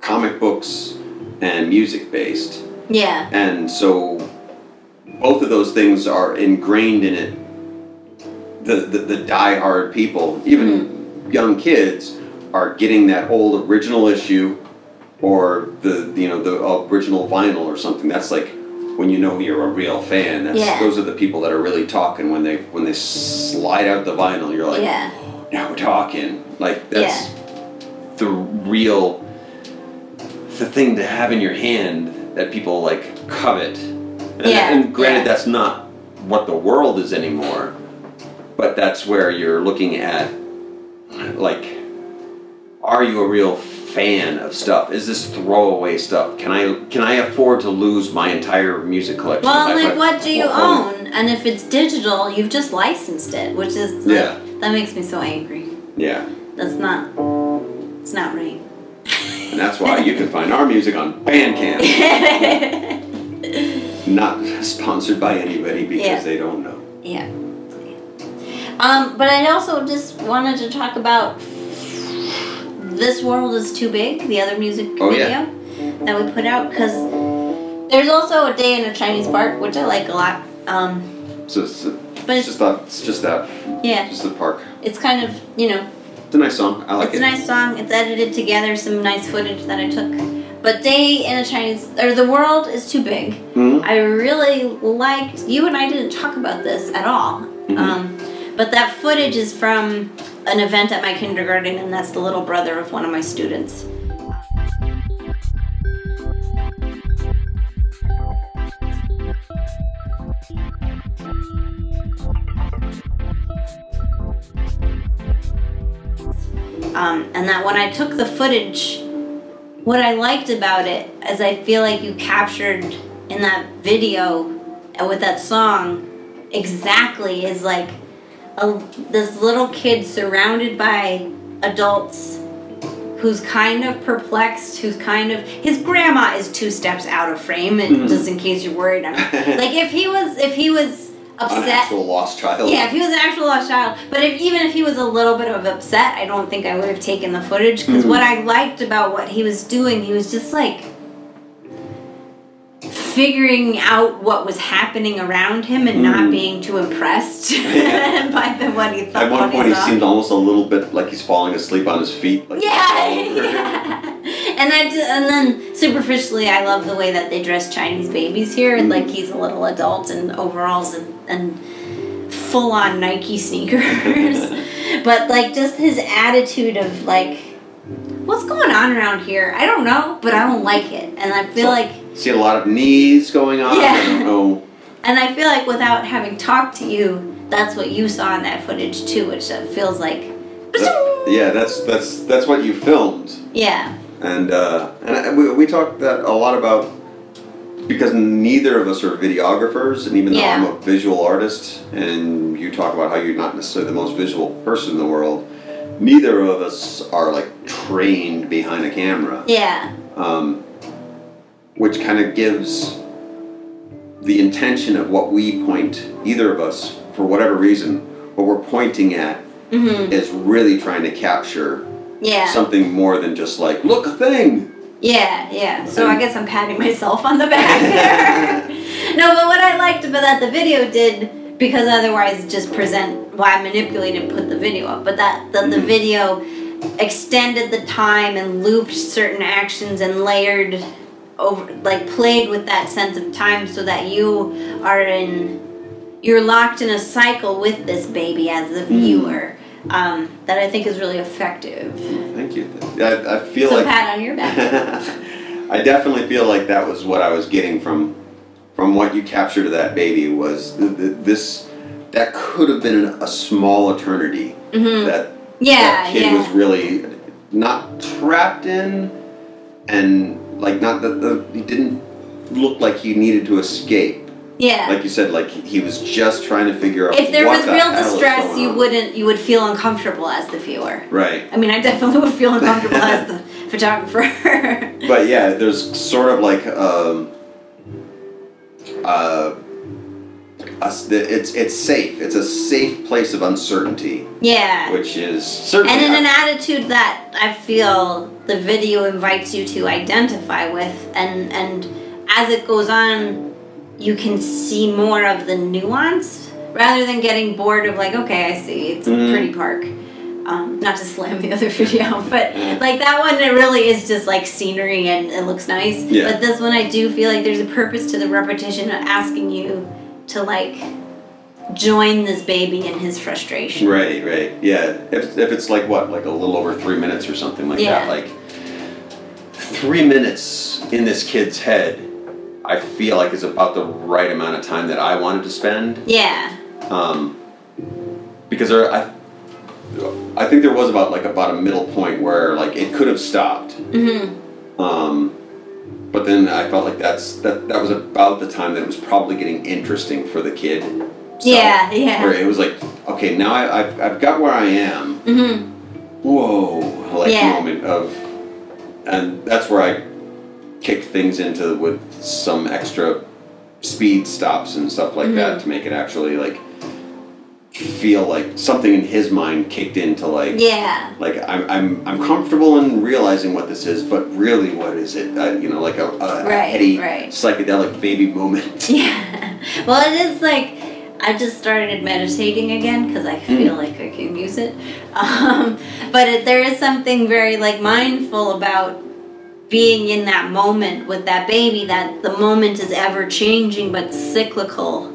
comic books and music based, yeah. and so both of those things are ingrained in it. The the, the die-hard people, even young kids, are getting that old original issue, or the you know the original vinyl or something. That's like when you know you're a real fan. That's, Yeah. Those are the people that are really talking when they when they slide out the vinyl. You're like, yeah. now we're talking. Like that's the real the thing to have in your hand that people like covet. And, Yeah, and granted, yeah. that's not what the world is anymore, but that's where you're looking at like, are you a real fan of stuff? Is this throwaway stuff? Can I can I afford to lose my entire music collection? Well, like, put what do you a own? And if it's digital, you've just licensed it, which is like, Yeah. that makes me so angry. Yeah. That's not. It's not right. And that's why you can find our music on Bandcamp. Not sponsored by anybody because Yeah. they don't know. Yeah. Um, but I also just wanted to talk about "This World Is Too Big," the other music Oh, video yeah. that we put out, because there's also a day in a Chinese park, which I like a lot. Um, So it's, but it's just that. It's just that. yeah, It's Just the park. it's kind of you know It's a nice song. I like it's it. a nice song. It's edited together, some nice footage that I took. But Day in a Chinese or The World is Too Big. Mhm. I really liked you and I didn't talk about this at all. Mhm. Um, but that footage is from an event at my kindergarten, and that's the little brother of one of my students. Um, and that when I took the footage, what I liked about it is I feel like you captured in that video and with that song exactly is like a, this little kid surrounded by adults who's kind of perplexed, who's kind of his grandma is two steps out of frame, and just in case you're worried, I'm, like if he was if he was An upset. actual lost child. Yeah, if he was an actual lost child. But if, even if he was a little bit of upset, I don't think I would have taken the footage. Because Mhm. what I liked about what he was doing, he was just like figuring out what was happening around him and not Mhm. being too impressed Yeah. by the what he thought. At one point, he saw. seemed almost a little bit like he's falling asleep on his feet. Like Yeah, yeah. And I and then superficially, I love the way that they dress Chinese babies here. Mm-hmm. Like he's a little adult in overalls and and full on Nike sneakers, but like just his attitude of like, what's going on around here? I don't know, but I don't like it, and I feel So- like See a lot of knees going on. Yeah. I don't know. and I feel like without having talked to you, that's what you saw in that footage too, which uh, feels like, That- yeah, that's that's that's what you filmed. yeah, and uh, and I- we, we talked that a lot about because neither of us are videographers, and even though I'm a visual artist, and you talk about how you're not necessarily the most visual person in the world, neither of us are like trained behind a camera, yeah, um, which kind of gives the intention of what we point, either of us, for whatever reason, what we're pointing at hmm is really trying to capture yeah. something more than just like look a thing. Yeah, yeah. So I guess I'm patting myself on the back no, but what I liked about that the video did, because otherwise just present, well, I manipulated, and put the video up, but that, the Mhm. video extended the time and looped certain actions and layered over, like played with that sense of time so that you are in, you're locked in a cycle with this baby as the viewer. Um, that I think is really effective. Thank you. I, I feel so like pat on your back. I definitely feel like that was what I was getting from from what you captured of that baby was th- th- this that could have been a small eternity hmm that Yeah, that kid yeah. was really not trapped in and like not that the, he didn't look like he needed to escape. Yeah. Like you said, like he was just trying to figure out what was going on. if there was the real distress, you wouldn't. You would feel uncomfortable as the viewer. Right. I mean, I definitely would feel uncomfortable as the photographer. But yeah, there's sort of like um, uh, it's it's safe. It's a safe place of uncertainty, yeah. which is certainly and in an attitude that I feel the video invites you to identify with, and and as it goes on, you can see more of the nuance rather than getting bored of like, okay, I see it's a Mhm. pretty park. Um, not to slam the other video, but like that one, it really is just like scenery and it looks nice. Yeah. But this one, I do feel like there's a purpose to the repetition of asking you to like join this baby in his frustration. Right, right. Yeah. If, if it's like what, like a little over three minutes or something like Yeah. that, like three minutes in this kid's head, I feel like is about the right amount of time that I wanted to spend. Yeah. Um, because there, I, I think there was about like about a middle point where like it could have stopped. Mm-hmm. Um, but then I felt like that's that that was about the time that it was probably getting interesting for the kid. So, Yeah, yeah. Where it was like, okay, now I, I've I've got where I am. Mm-hmm. Whoa, like Yeah. moment of, and that's where I kicked things into with some extra speed stops and stuff like Mm-hmm. that to make it actually like feel like something in his mind kicked into like Yeah. like I'm, I'm I'm comfortable in realizing what this is, but really, what is it? Uh, you know, like a, a Right, heady right. psychedelic baby moment. Yeah. Well, it is like I just started meditating again because I feel Mm. like I can use it. Um, but it, there is something very like mindful about being in that moment with that baby. That the moment is ever changing but cyclical.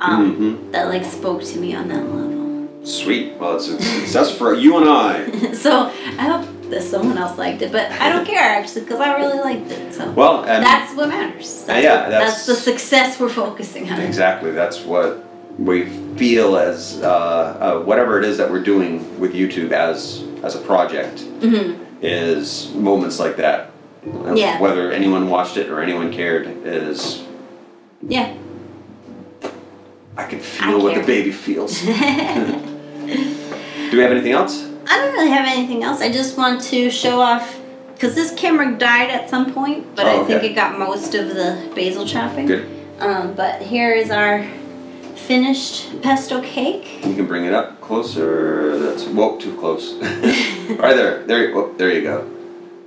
Um, Mhm. That like spoke to me on that level. Sweet. Well, it's a success for you and I. so I hope that someone else liked it, but I don't care actually because I really liked it. So Well, and that's what matters. That's yeah, what- that's- that's the success we're focusing on. exactly that's what we feel as uh, uh, whatever it is that we're doing with YouTube as as a project hmm is moments like that. Uh, Yeah. Whether anyone watched it or anyone cared is Yeah. I can feel what the baby feels. Do we have anything else? I don't really have anything else. I just want to show off because this camera died at some point, but Oh, I think okay. it got most of the basil chopping. Good. Um, but here is our finished pesto cake. You can bring it up closer. That's whoa, too close. right there, there, you- whoop, there you go.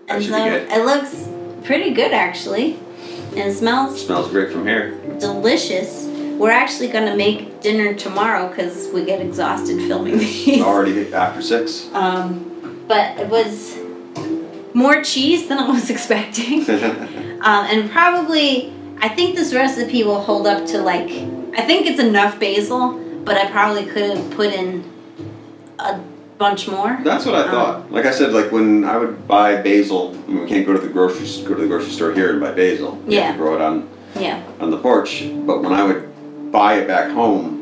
That And should so be good. it looks pretty good actually. And it smells Smells great from here. delicious. We're actually gonna make dinner tomorrow because we get exhausted filming these. Already after six. Um, but it was more cheese than I was expecting. Um, and probably, I think this recipe will hold up to like, I think it's enough basil, but I probably could have put in a bunch more. That's what I Um, thought. Like I said, like when I would buy basil, I mean, we can't go to the grocery go to the grocery store here and buy basil. We have Yeah. to grow it on Yeah. on the porch. But when I would buy it back home,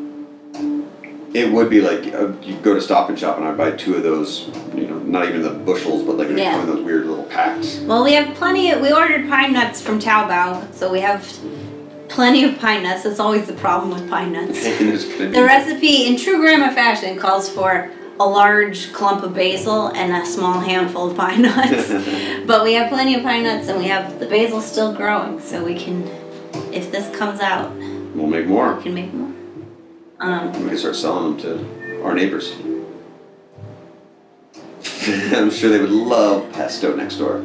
it would be like uh, you go to Stop and Shop and I'd buy two of those. You know, not even the bushels, but like they Yeah. come in those weird little packs. Well, we have plenty of, we ordered pine nuts from Taobao, so we have plenty of pine nuts. That's always the problem with pine nuts. And it's gonna be- The recipe, in true grandma fashion, calls for a large clump of basil and a small handful of pine nuts. but we have plenty of pine nuts and we have the basil still growing, so we can, if this comes out, we'll make more. we can make more. Um, We can start selling them to our neighbors. I'm sure they would love pesto next door.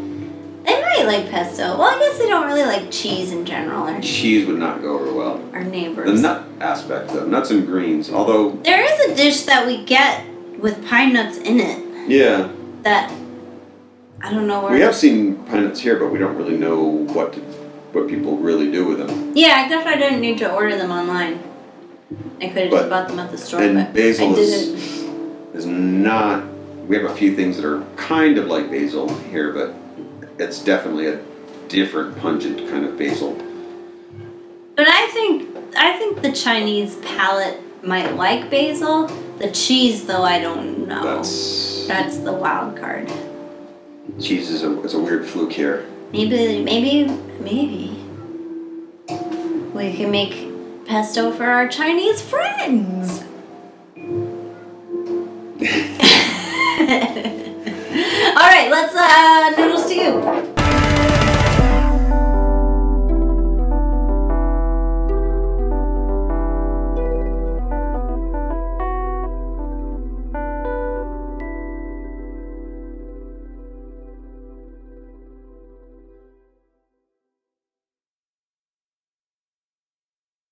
they might like pesto. Well, I guess they don't really like cheese in general. Our, Cheese would not go over well. our neighbors. The nut aspect, though, nuts and greens. Although, There is a dish that we get with pine nuts in it yeah, that I don't know where. we have seen pine nuts here, but we don't really know what to, what people really do with them. Yeah, I guess I didn't need to order them online. I could have just bought them at the store, and but basil I is- didn't. Is not. We have a few things that are kind of like basil here, but it's definitely a different pungent kind of basil. But I think I think the Chinese palate might like basil. The cheese, though, I don't know. That's That's the wild card. cheese is a, is a weird fluke care. Maybe, maybe, maybe we can make pesto for our Chinese friends. All right, let's uh, noodles to you.